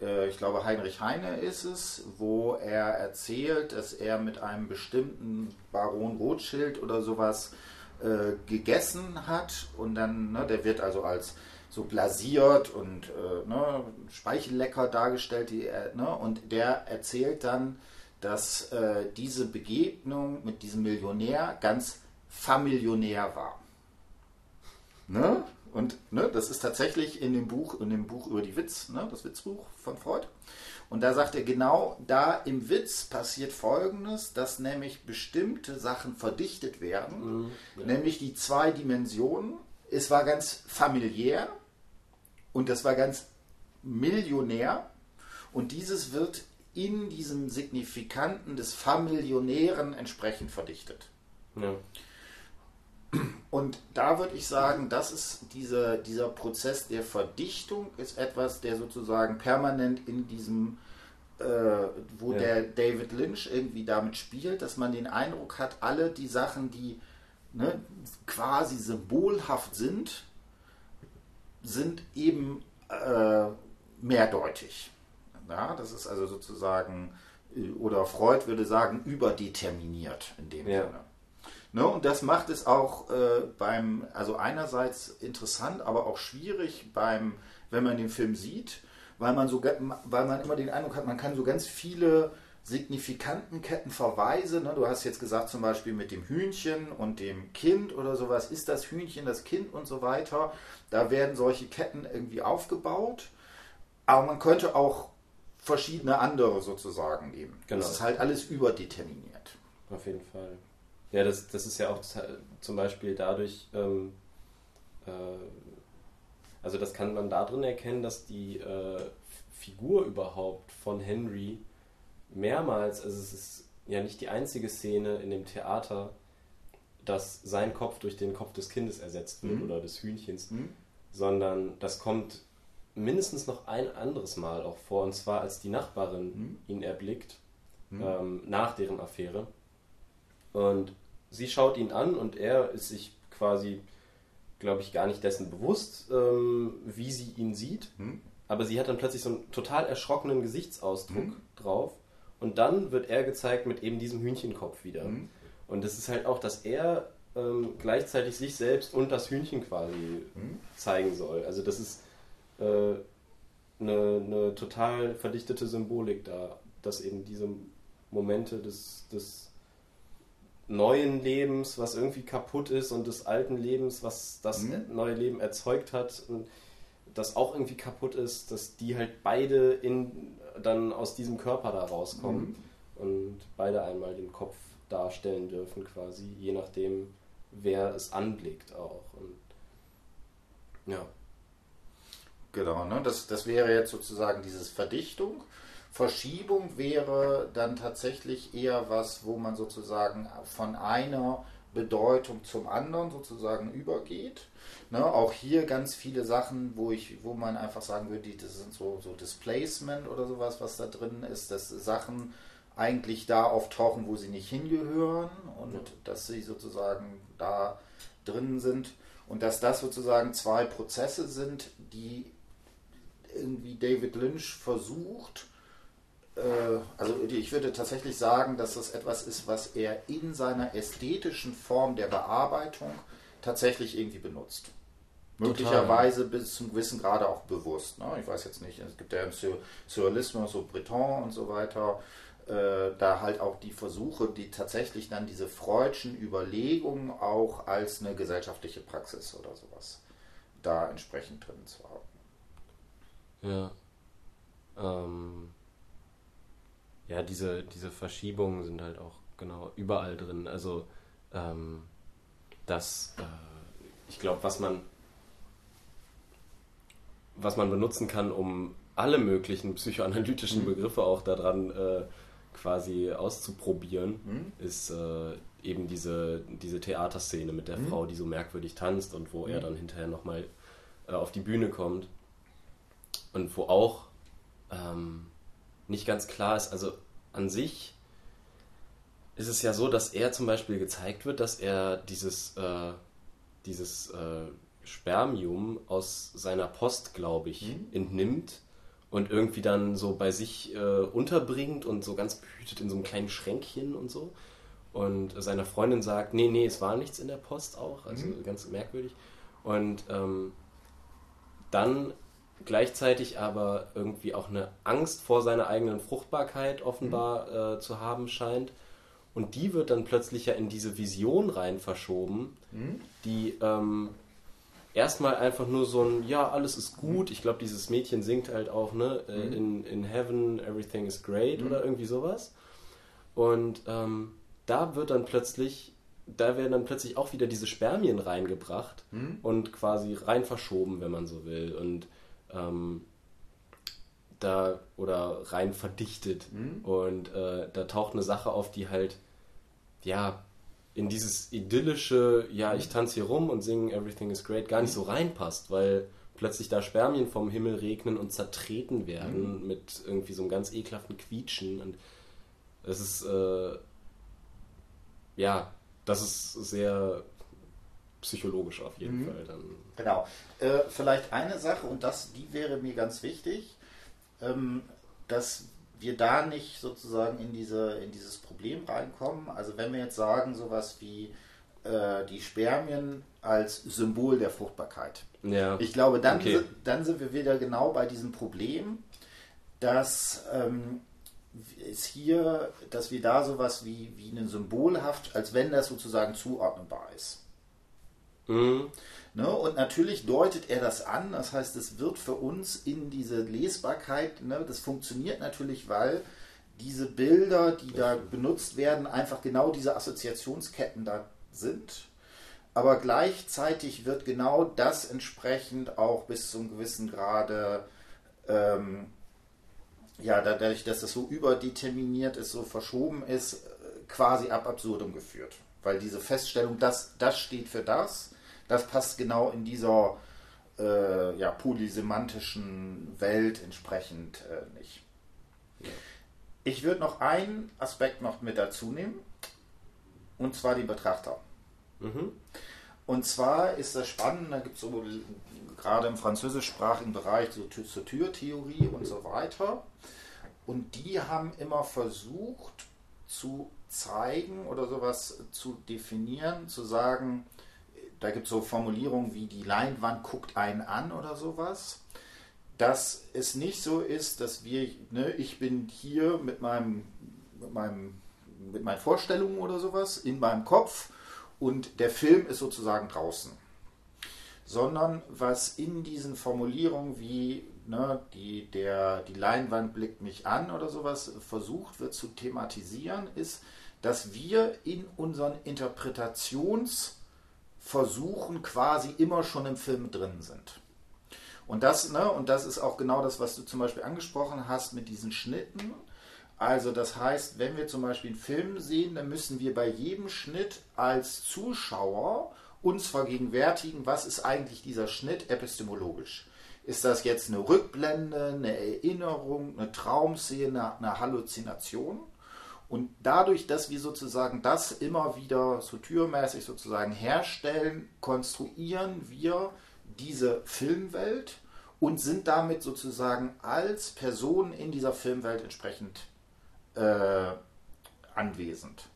ich glaube Heinrich Heine ist es, wo er erzählt, dass er mit einem bestimmten Baron Rothschild oder sowas äh, gegessen hat und dann, ne, der wird also als so blasiert und äh, ne, speichellecker dargestellt, die, äh, ne, und der erzählt dann, dass äh, diese Begegnung mit diesem Millionär ganz familionär war. Ne? Und ne, das ist tatsächlich in dem Buch, in dem Buch über die Witz, ne, das Witzbuch von Freud. Und da sagt er genau, da im Witz passiert Folgendes, dass nämlich bestimmte Sachen verdichtet werden, mhm, ja. nämlich die zwei Dimensionen. Es war ganz familiär und das war ganz millionär und dieses wird in diesem Signifikanten des Familionären entsprechend verdichtet. Ja. Und da würde ich sagen, das ist diese, dieser Prozess der Verdichtung ist etwas, der sozusagen permanent in diesem, äh, wo ja. der David Lynch irgendwie damit spielt, dass man den Eindruck hat, alle die Sachen, die ne, quasi symbolhaft sind, sind eben äh, mehrdeutig. Ja, das ist also sozusagen, äh, oder Freud würde sagen, überdeterminiert in dem ja. Sinne. Ne, und das macht es auch äh, beim, also einerseits interessant, aber auch schwierig beim, wenn man den Film sieht, weil man so, weil man immer den Eindruck hat, man kann so ganz viele signifikanten Kettenverweise, ne, du hast jetzt gesagt zum Beispiel mit dem Hühnchen und dem Kind oder sowas, ist das Hühnchen das Kind und so weiter, da werden solche Ketten irgendwie aufgebaut, aber man könnte auch verschiedene andere sozusagen nehmen. Genau. Das ist halt alles überdeterminiert. Auf jeden Fall. Ja, das, das ist ja auch zum Beispiel dadurch, ähm, äh, also das kann man darin erkennen, dass die äh, Figur überhaupt von Henry mehrmals, also es ist ja nicht die einzige Szene in dem Theater, dass sein Kopf durch den Kopf des Kindes ersetzt wird mhm. oder des Hühnchens, mhm. sondern das kommt mindestens noch ein anderes Mal auch vor, und zwar als die Nachbarin mhm. ihn erblickt, mhm. ähm, nach deren Affäre. Und sie schaut ihn an und er ist sich quasi, glaube ich, gar nicht dessen bewusst, ähm, wie sie ihn sieht. Hm. Aber sie hat dann plötzlich so einen total erschrockenen Gesichtsausdruck hm. drauf. Und dann wird er gezeigt mit eben diesem Hühnchenkopf wieder. Hm. Und das ist halt auch, dass er ähm, gleichzeitig sich selbst und das Hühnchen quasi hm. zeigen soll. Also das ist äh, eine, eine total verdichtete Symbolik da, dass eben diese Momente des, des neuen Lebens, was irgendwie kaputt ist und des alten Lebens, was das mhm. neue Leben erzeugt hat und das auch irgendwie kaputt ist, dass die halt beide in, dann aus diesem Körper da rauskommen mhm. und beide einmal den Kopf darstellen dürfen quasi, je nachdem, wer es anblickt auch. Und ja. Genau, ne? das, das wäre jetzt sozusagen dieses Verdichtung Verschiebung wäre dann tatsächlich eher was, wo man sozusagen von einer Bedeutung zum anderen sozusagen übergeht. Ne, auch hier ganz viele Sachen, wo ich, wo man einfach sagen würde, das sind so, so Displacement oder sowas, was da drin ist, dass Sachen eigentlich da auftauchen, wo sie nicht hingehören und ja. dass sie sozusagen da drin sind und dass das sozusagen zwei Prozesse sind, die irgendwie David Lynch versucht, also ich würde tatsächlich sagen, dass das etwas ist, was er in seiner ästhetischen Form der Bearbeitung tatsächlich irgendwie benutzt. Möglicherweise bis zum gewissen Grade auch bewusst. Ne? Ich weiß jetzt nicht, es gibt ja im Surrealismus so Breton und so weiter, äh, da halt auch die Versuche, die tatsächlich dann diese freudschen Überlegungen auch als eine gesellschaftliche Praxis oder sowas da entsprechend drin zu haben. Ja. Ähm ja, diese, diese Verschiebungen sind halt auch genau überall drin. Also ähm, das, äh, ich glaube, was man, was man benutzen kann, um alle möglichen psychoanalytischen mhm. Begriffe auch daran äh, quasi auszuprobieren, mhm. ist äh, eben diese, diese Theaterszene mit der mhm. Frau, die so merkwürdig tanzt und wo er mhm. dann hinterher nochmal äh, auf die Bühne kommt und wo auch ähm, nicht ganz klar ist. Also an sich ist es ja so, dass er zum Beispiel gezeigt wird, dass er dieses, äh, dieses äh, Spermium aus seiner Post, glaube ich, mhm. entnimmt und irgendwie dann so bei sich äh, unterbringt und so ganz behütet in so einem kleinen Schränkchen und so. und seiner Freundin sagt, nee, nee, es war nichts in der Post auch, also mhm. ganz merkwürdig. Und ähm, dann gleichzeitig aber irgendwie auch eine Angst vor seiner eigenen Fruchtbarkeit offenbar mhm. äh, zu haben scheint. Und die wird dann plötzlich ja in diese Vision rein verschoben, mhm. die ähm, erstmal einfach nur so ein, ja, alles ist gut. Ich glaube, dieses Mädchen singt halt auch, ne, äh, mhm. in, in Heaven everything is great mhm. oder irgendwie sowas. Und ähm, da wird dann plötzlich, da werden dann plötzlich auch wieder diese Spermien reingebracht mhm. und quasi rein verschoben, wenn man so will. Und ähm, da oder rein verdichtet. Mhm. Und äh, da taucht eine Sache auf, die halt, ja, in dieses idyllische, ja, ich tanze hier rum und singe Everything is Great gar nicht so reinpasst, weil plötzlich da Spermien vom Himmel regnen und zertreten werden mhm. mit irgendwie so einem ganz ekelhaften Quietschen und es ist äh, ja, das ist sehr psychologisch auf jeden mhm. Fall dann. Genau. Äh, vielleicht eine Sache, und das, die wäre mir ganz wichtig, ähm, dass wir da nicht sozusagen in, diese, in dieses Problem reinkommen. Also wenn wir jetzt sagen, sowas wie äh, die Spermien als Symbol der Fruchtbarkeit. Ja. Ich glaube, dann, okay. dann sind wir wieder genau bei diesem Problem, dass ähm, ist hier, dass wir da sowas wie, wie ein Symbolhaft, als wenn das sozusagen zuordnenbar ist. Mhm. Ne? Und natürlich deutet er das an, das heißt, es wird für uns in diese Lesbarkeit, ne, das funktioniert natürlich, weil diese Bilder, die da benutzt werden, einfach genau diese Assoziationsketten da sind. Aber gleichzeitig wird genau das entsprechend auch bis zu einem gewissen Grade ähm, ja, dadurch, dass das so überdeterminiert ist, so verschoben ist, äh, quasi ab absurdum geführt. Weil diese Feststellung, dass das steht für das, das passt genau in dieser äh, ja, polysemantischen Welt entsprechend äh, nicht. Ja. Ich würde noch einen Aspekt noch mit dazu nehmen, und zwar den Betrachter. Mhm. Und zwar ist das spannend, da gibt es so gerade im französischsprachigen Bereich so Tür-zu-Tür-Theorie und so weiter. Und die haben immer versucht zu zeigen oder sowas zu definieren, zu sagen, da gibt es so Formulierungen wie die Leinwand guckt einen an oder sowas, dass es nicht so ist, dass wir, ne, ich bin hier mit meinem, mit meinem, mit meinen Vorstellungen oder sowas in meinem Kopf und der Film ist sozusagen draußen. Sondern was in diesen Formulierungen wie ne, die, der, die Leinwand blickt mich an oder sowas versucht wird zu thematisieren, ist, dass wir in unseren Interpretationsversuchen quasi immer schon im Film drin sind. Und das, ne, und das ist auch genau das, was du zum Beispiel angesprochen hast mit diesen Schnitten. Also das heißt, wenn wir zum Beispiel einen Film sehen, dann müssen wir bei jedem Schnitt als Zuschauer uns vergegenwärtigen, was ist eigentlich dieser Schnitt epistemologisch. Ist das jetzt eine Rückblende, eine Erinnerung, eine Traumszene, eine Halluzination? Und dadurch, dass wir sozusagen das immer wieder so türmäßig sozusagen herstellen, konstruieren wir diese Filmwelt und sind damit sozusagen als Person in dieser Filmwelt entsprechend äh, anwesend.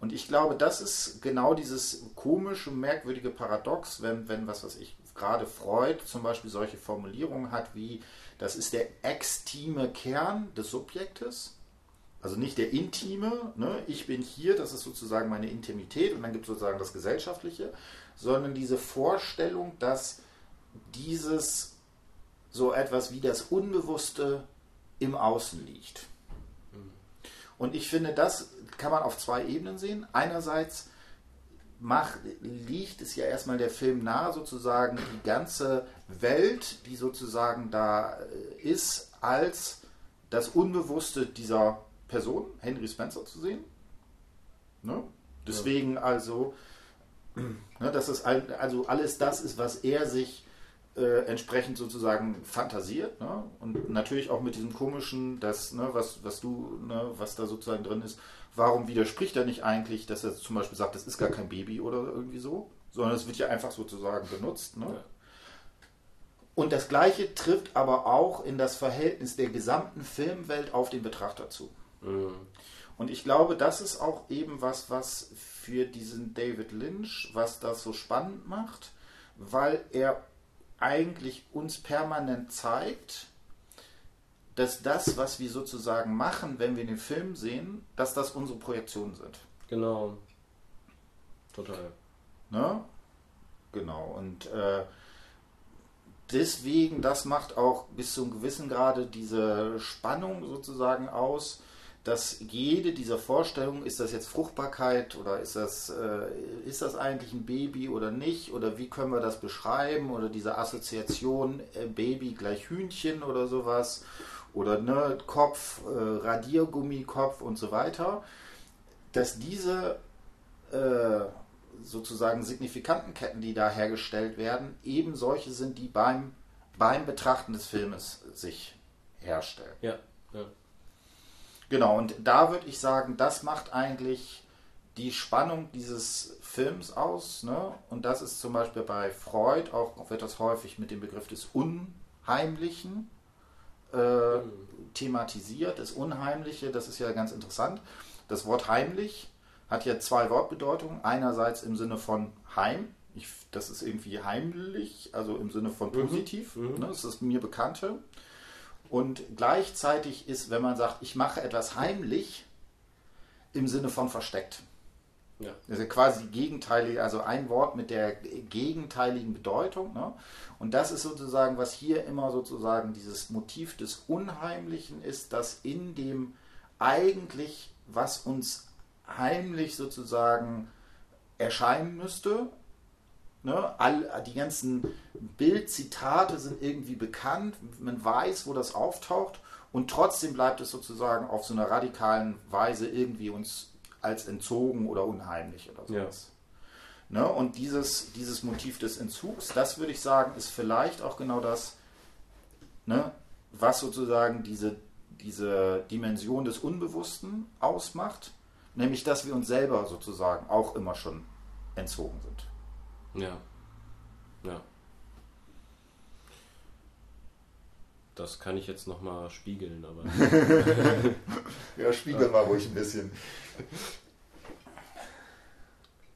Und ich glaube, das ist genau dieses komische, merkwürdige Paradox, wenn, wenn was weiß ich, gerade Freud zum Beispiel solche Formulierungen hat wie, das ist der extime Kern des Subjektes, also nicht der intime, ne? ich bin hier, das ist sozusagen meine Intimität und dann gibt es sozusagen das Gesellschaftliche, sondern diese Vorstellung, dass dieses so etwas wie das Unbewusste im Außen liegt. Und ich finde, das kann man auf zwei Ebenen sehen. Einerseits macht, liegt es ja erstmal der Film nahe, sozusagen die ganze Welt, die sozusagen da äh, ist, als das Unbewusste dieser Person, Henry Spencer, zu sehen. Ne? Deswegen also, ne, dass es also alles das ist, was er sich äh, entsprechend sozusagen fantasiert. Ne? Und natürlich auch mit diesem komischen, das, ne, was, was du, ne, was da sozusagen drin ist, warum widerspricht er nicht eigentlich, dass er zum Beispiel sagt, das ist gar kein Baby oder irgendwie so, sondern es wird ja einfach sozusagen benutzt. Ne? Ja. Und das Gleiche trifft aber auch in das Verhältnis der gesamten Filmwelt auf den Betrachter zu. Mhm. Und ich glaube, das ist auch eben was, was für diesen David Lynch, was das so spannend macht, weil er eigentlich uns permanent zeigt, dass das, was wir sozusagen machen, wenn wir den Film sehen, dass das unsere Projektionen sind. Genau. Total. Ne? Genau. Und äh, deswegen, das macht auch bis zu einem gewissen Grade diese Spannung sozusagen aus, dass jede dieser Vorstellungen, ist das jetzt Fruchtbarkeit oder ist das, äh, ist das eigentlich ein Baby oder nicht oder wie können wir das beschreiben oder diese Assoziation äh, Baby gleich Hühnchen oder sowas oder ne, Kopf, äh, Radiergummikopf und so weiter, dass diese äh, sozusagen signifikanten Ketten, die da hergestellt werden, eben solche sind, die beim, beim Betrachten des Filmes sich herstellen. Ja, ja. Genau, und da würde ich sagen, das macht eigentlich die Spannung dieses Films aus. Ne? Und das ist zum Beispiel bei Freud auch, wird das häufig mit dem Begriff des Unheimlichen äh, thematisiert. Das Unheimliche, das ist ja ganz interessant. Das Wort heimlich hat ja zwei Wortbedeutungen. Einerseits im Sinne von heim, ich, das ist irgendwie heimlich, also im Sinne von positiv. Mhm. Ne? Das ist mir Bekannte. Und gleichzeitig ist, wenn man sagt, ich mache etwas heimlich, im Sinne von versteckt. Ja. Das ist ja quasi gegenteilig, also ein Wort mit der gegenteiligen Bedeutung. Ne? Und das ist sozusagen, was hier immer sozusagen dieses Motiv des Unheimlichen ist, dass in dem eigentlich, was uns heimlich sozusagen erscheinen müsste, Ne? All, die ganzen Bildzitate sind irgendwie bekannt, man weiß, wo das auftaucht und trotzdem bleibt es sozusagen auf so einer radikalen Weise irgendwie uns als entzogen oder unheimlich oder sowas. Ja. Ne? Und dieses, dieses Motiv des Entzugs, das würde ich sagen, ist vielleicht auch genau das, ne? was sozusagen diese, diese Dimension des Unbewussten ausmacht, nämlich dass wir uns selber sozusagen auch immer schon entzogen sind. Ja. Ja. Das kann ich jetzt nochmal spiegeln, aber. ja, spiegel mal ruhig ein bisschen.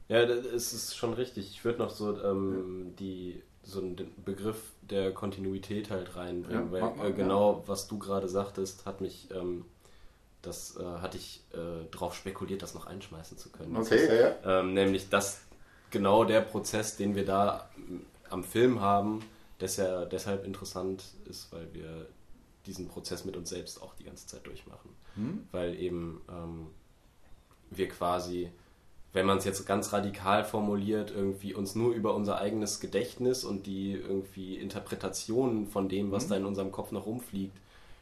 Ja, es ist schon richtig. Ich würde noch so ähm, die so einen Begriff der Kontinuität halt reinbringen, ja, weil äh, genau ja. was du gerade sagtest, hat mich ähm, das äh, hatte ich äh, darauf spekuliert, das noch einschmeißen zu können. Okay, ist, ja, ja. Ähm, nämlich das genau der Prozess, den wir da am Film haben, der deshalb interessant ist, weil wir diesen Prozess mit uns selbst auch die ganze Zeit durchmachen. Hm? Weil eben ähm, wir quasi, wenn man es jetzt ganz radikal formuliert, irgendwie uns nur über unser eigenes Gedächtnis und die irgendwie Interpretationen von dem, was hm? da in unserem Kopf noch rumfliegt,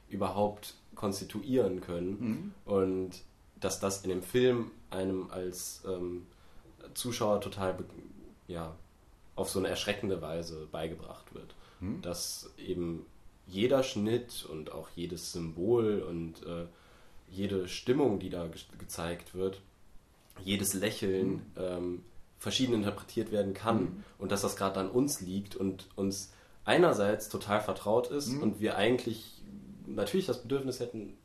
überhaupt konstituieren können. Hm? Und dass das in dem Film einem als ähm, Zuschauer total ja, auf so eine erschreckende Weise beigebracht wird. Hm. Dass eben jeder Schnitt und auch jedes Symbol und äh, jede Stimmung, die da ge gezeigt wird, jedes Lächeln hm. ähm, verschieden interpretiert werden kann hm. und dass das gerade an uns liegt und uns einerseits total vertraut ist hm. und wir eigentlich natürlich das Bedürfnis hätten,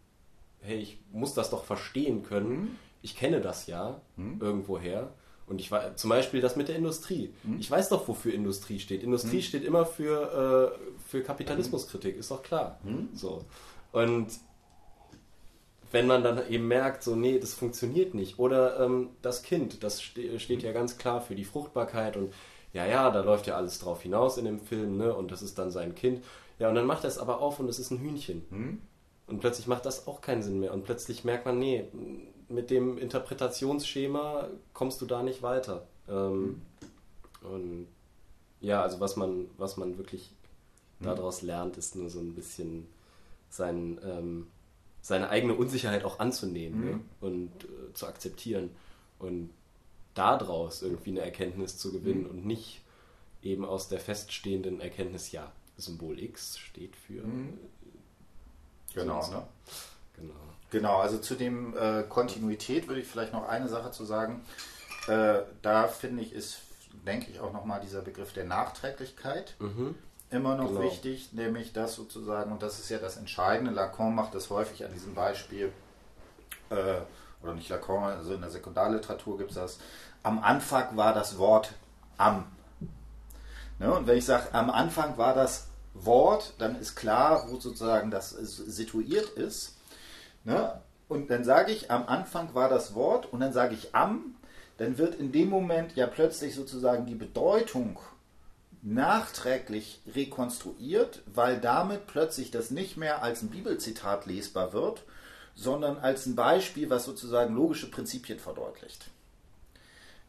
hey, ich muss das doch verstehen können. Hm. Ich kenne das ja hm. irgendwoher und ich war zum Beispiel das mit der Industrie. Hm? Ich weiß doch, wofür Industrie steht. Industrie hm? steht immer für, äh, für Kapitalismuskritik, ist doch klar. Hm? So. Und wenn man dann eben merkt, so, nee, das funktioniert nicht. Oder ähm, das Kind, das ste steht ja ganz klar für die Fruchtbarkeit und ja, ja, da läuft ja alles drauf hinaus in dem Film, ne? Und das ist dann sein Kind. Ja, und dann macht er es aber auf und es ist ein Hühnchen. Hm? Und plötzlich macht das auch keinen Sinn mehr. Und plötzlich merkt man, nee, mit dem Interpretationsschema kommst du da nicht weiter. Ähm, mhm. Und ja, also was man, was man wirklich mhm. daraus lernt, ist nur so ein bisschen sein, ähm, seine eigene Unsicherheit auch anzunehmen ne? mhm. ne? und äh, zu akzeptieren und daraus irgendwie eine Erkenntnis zu gewinnen mhm. und nicht eben aus der feststehenden Erkenntnis, ja, Symbol X steht für. Mhm. Genau, ne? Genau. Genau, also zu dem äh, Kontinuität würde ich vielleicht noch eine Sache zu sagen. Äh, da finde ich, ist, denke ich, auch nochmal dieser Begriff der Nachträglichkeit mhm. immer noch genau. wichtig, nämlich das sozusagen, und das ist ja das Entscheidende, Lacan macht das häufig an diesem Beispiel äh, oder nicht Lacan, also in der Sekundarliteratur gibt es das, am Anfang war das Wort am. Ne? Und wenn ich sage, am Anfang war das Wort, dann ist klar, wo sozusagen das situiert ist. Ne? Und dann sage ich, am Anfang war das Wort und dann sage ich am, dann wird in dem Moment ja plötzlich sozusagen die Bedeutung nachträglich rekonstruiert, weil damit plötzlich das nicht mehr als ein Bibelzitat lesbar wird, sondern als ein Beispiel, was sozusagen logische Prinzipien verdeutlicht.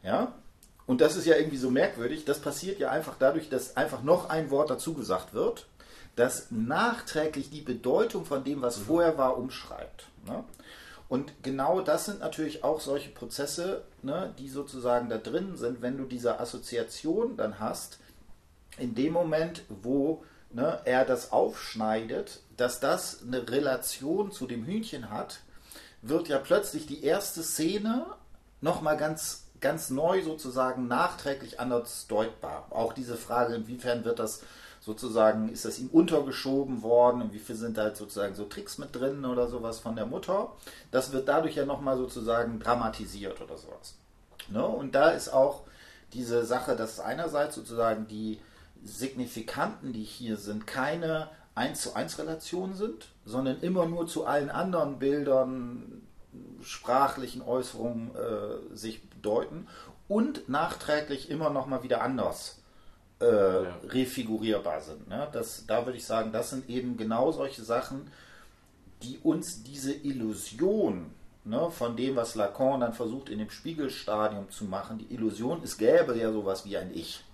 Ja? Und das ist ja irgendwie so merkwürdig. Das passiert ja einfach dadurch, dass einfach noch ein Wort dazu gesagt wird, das nachträglich die Bedeutung von dem, was mhm. vorher war, umschreibt. Ne? Und genau das sind natürlich auch solche Prozesse, ne, die sozusagen da drin sind, wenn du diese Assoziation dann hast, in dem Moment, wo ne, er das aufschneidet, dass das eine Relation zu dem Hühnchen hat, wird ja plötzlich die erste Szene nochmal ganz, ganz neu sozusagen nachträglich anders deutbar. Auch diese Frage, inwiefern wird das sozusagen, ist das ihm untergeschoben worden und wie viel sind da sozusagen so Tricks mit drin oder sowas von der Mutter. Das wird dadurch ja nochmal sozusagen dramatisiert oder sowas. Ne? Und da ist auch diese Sache, dass einerseits sozusagen die Signifikanten, die hier sind, keine 1 zu 1 Relationen sind, sondern immer nur zu allen anderen Bildern, sprachlichen Äußerungen äh, sich bedeuten und nachträglich immer noch mal wieder anders äh, ja. refigurierbar sind. Ne? Das, da würde ich sagen, das sind eben genau solche Sachen, die uns diese Illusion ne, von dem, was Lacan dann versucht in dem Spiegelstadium zu machen, die Illusion, es gäbe ja sowas wie ein Ich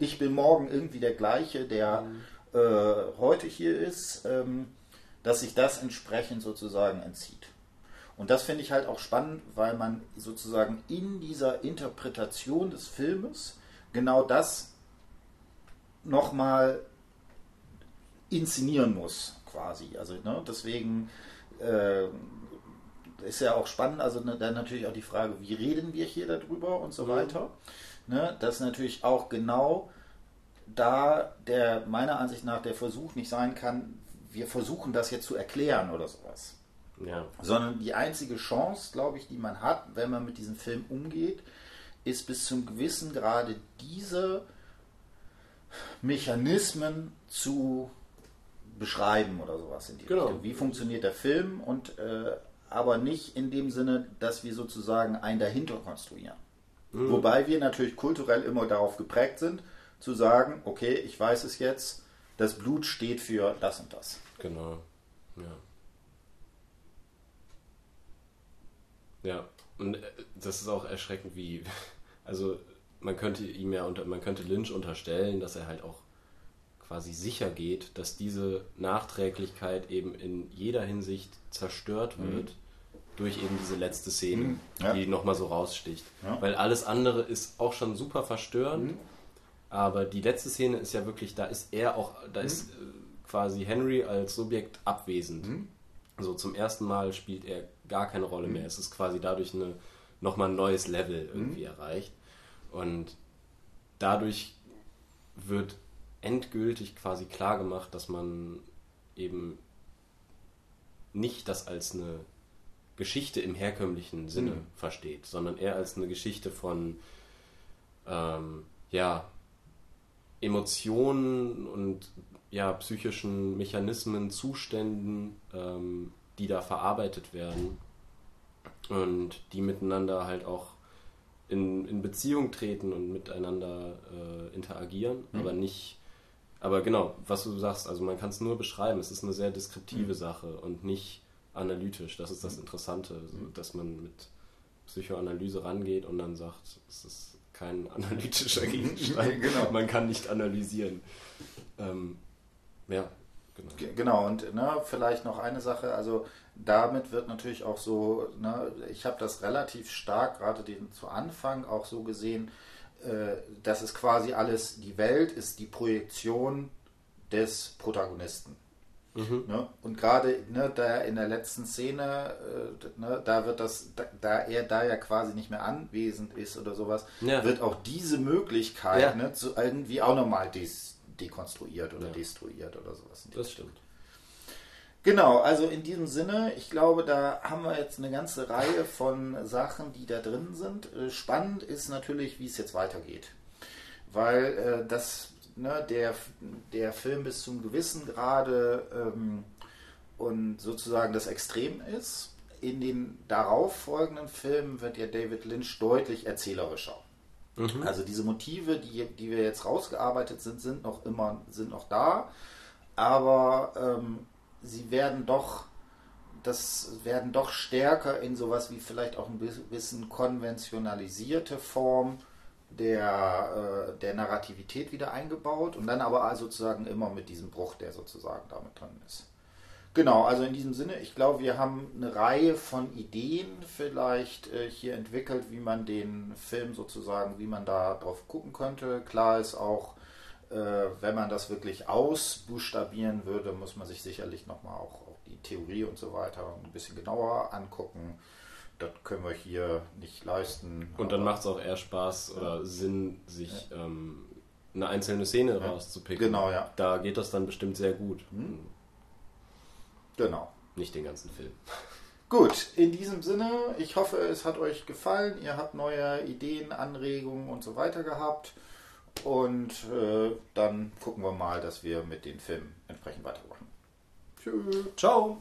ich bin morgen irgendwie der gleiche, der mhm. äh, heute hier ist, ähm, dass sich das entsprechend sozusagen entzieht. Und das finde ich halt auch spannend, weil man sozusagen in dieser Interpretation des Filmes genau das nochmal inszenieren muss, quasi. Also ne, deswegen äh, ist ja auch spannend, also ne, dann natürlich auch die Frage, wie reden wir hier darüber und so mhm. weiter ne, dass natürlich auch genau da der meiner Ansicht nach der Versuch nicht sein kann, wir versuchen das jetzt zu erklären oder sowas. Ja. Sondern die einzige Chance, glaube ich, die man hat, wenn man mit diesem Film umgeht, ist bis zum gewissen Grade diese Mechanismen zu beschreiben oder sowas in die genau. Richtung. Wie funktioniert der Film und äh, aber nicht in dem Sinne, dass wir sozusagen einen dahinter konstruieren. Mhm. Wobei wir natürlich kulturell immer darauf geprägt sind, zu sagen, okay, ich weiß es jetzt, das Blut steht für das und das. Genau, ja. Ja, und äh, das ist auch erschreckend, wie, also man könnte ihm ja unter, man könnte Lynch unterstellen, dass er halt auch quasi sicher geht, dass diese Nachträglichkeit eben in jeder Hinsicht zerstört mhm. wird. Mhm durch eben diese letzte Szene, mhm. ja. die nochmal so raussticht. Ja. Weil alles andere ist auch schon super verstörend, mhm. aber die letzte Szene ist ja wirklich, da ist er auch, da mhm. ist äh, quasi Henry als Subjekt abwesend. Mhm. So zum ersten Mal spielt er gar keine Rolle mehr. Es ist quasi dadurch eine, nochmal ein neues Level irgendwie erreicht. Und dadurch wird endgültig quasi klar gemacht, dass man eben nicht das als eine Geschichte im herkömmlichen Sinne mhm. versteht, sondern eher als eine Geschichte von ähm, ja, Emotionen und ja, psychischen Mechanismen, Zuständen, ähm, die da verarbeitet werden und die miteinander halt auch in, in Beziehung treten und miteinander äh, interagieren, mhm. aber nicht, aber genau, was du sagst, also man kann es nur beschreiben, es ist eine sehr deskriptive mhm. Sache und nicht analytisch. Das ist das. Interessante, mhm. dass man mit Psychoanalyse rangeht und dann sagt, es ist kein analytischer Gegenstand. genau. Man kann nicht analysieren. Ähm, ja, genau. Genau, und ne, vielleicht noch eine Sache, also damit wird natürlich auch so, ne, ich habe das relativ stark, gerade den zu Anfang auch so gesehen, äh, dass es quasi alles, die Welt ist die Projektion des Protagonisten. Mhm. Ne? Und gerade ne, da in der letzten Szene, äh, ne, da wird das, da, da, er da ja quasi nicht mehr anwesend ist oder sowas, ja. wird auch diese Möglichkeit ja. ne, zu irgendwie auch nochmal des, dekonstruiert oder ja. destruiert oder sowas. Das stimmt. Genau, also in diesem Sinne, ich glaube, da haben wir jetzt eine ganze Reihe von Sachen, die da drin sind. Äh, spannend ist natürlich, wie es jetzt weitergeht. Weil äh, das, ne, der, der Film bis zum gewissen Grade ähm, und sozusagen das Extrem ist. In den darauffolgenden Filmen wird ja David Lynch deutlich erzählerischer. Mhm. Also diese Motive, die, die wir jetzt rausgearbeitet sind, sind noch immer sind noch da, aber ähm, sie werden doch das werden doch stärker in sowas wie vielleicht auch ein bisschen konventionalisierte Form der, äh, der Narrativität wieder eingebaut und dann aber sozusagen immer mit diesem Bruch, der sozusagen damit drin ist. Genau, also in diesem Sinne, ich glaube, wir haben eine Reihe von Ideen vielleicht äh, hier entwickelt, wie man den Film sozusagen, wie man da drauf gucken könnte. Klar ist auch, wenn man das wirklich ausbuchstabieren würde, muss man sich sicherlich nochmal auch, auch die Theorie und so weiter ein bisschen genauer angucken. Das können wir hier nicht leisten. Und dann macht es auch eher Spaß oder Sinn, sich ja. ähm, eine einzelne Szene ja. rauszupicken. Genau, ja. Da geht das dann bestimmt sehr gut. Hm. Genau. Nicht den ganzen Film. Gut, in diesem Sinne, ich hoffe, es hat euch gefallen. Ihr habt neue Ideen, Anregungen und so weiter gehabt. Und äh, dann gucken wir mal, dass wir mit den Filmen entsprechend weitermachen. Tschüss. Ciao.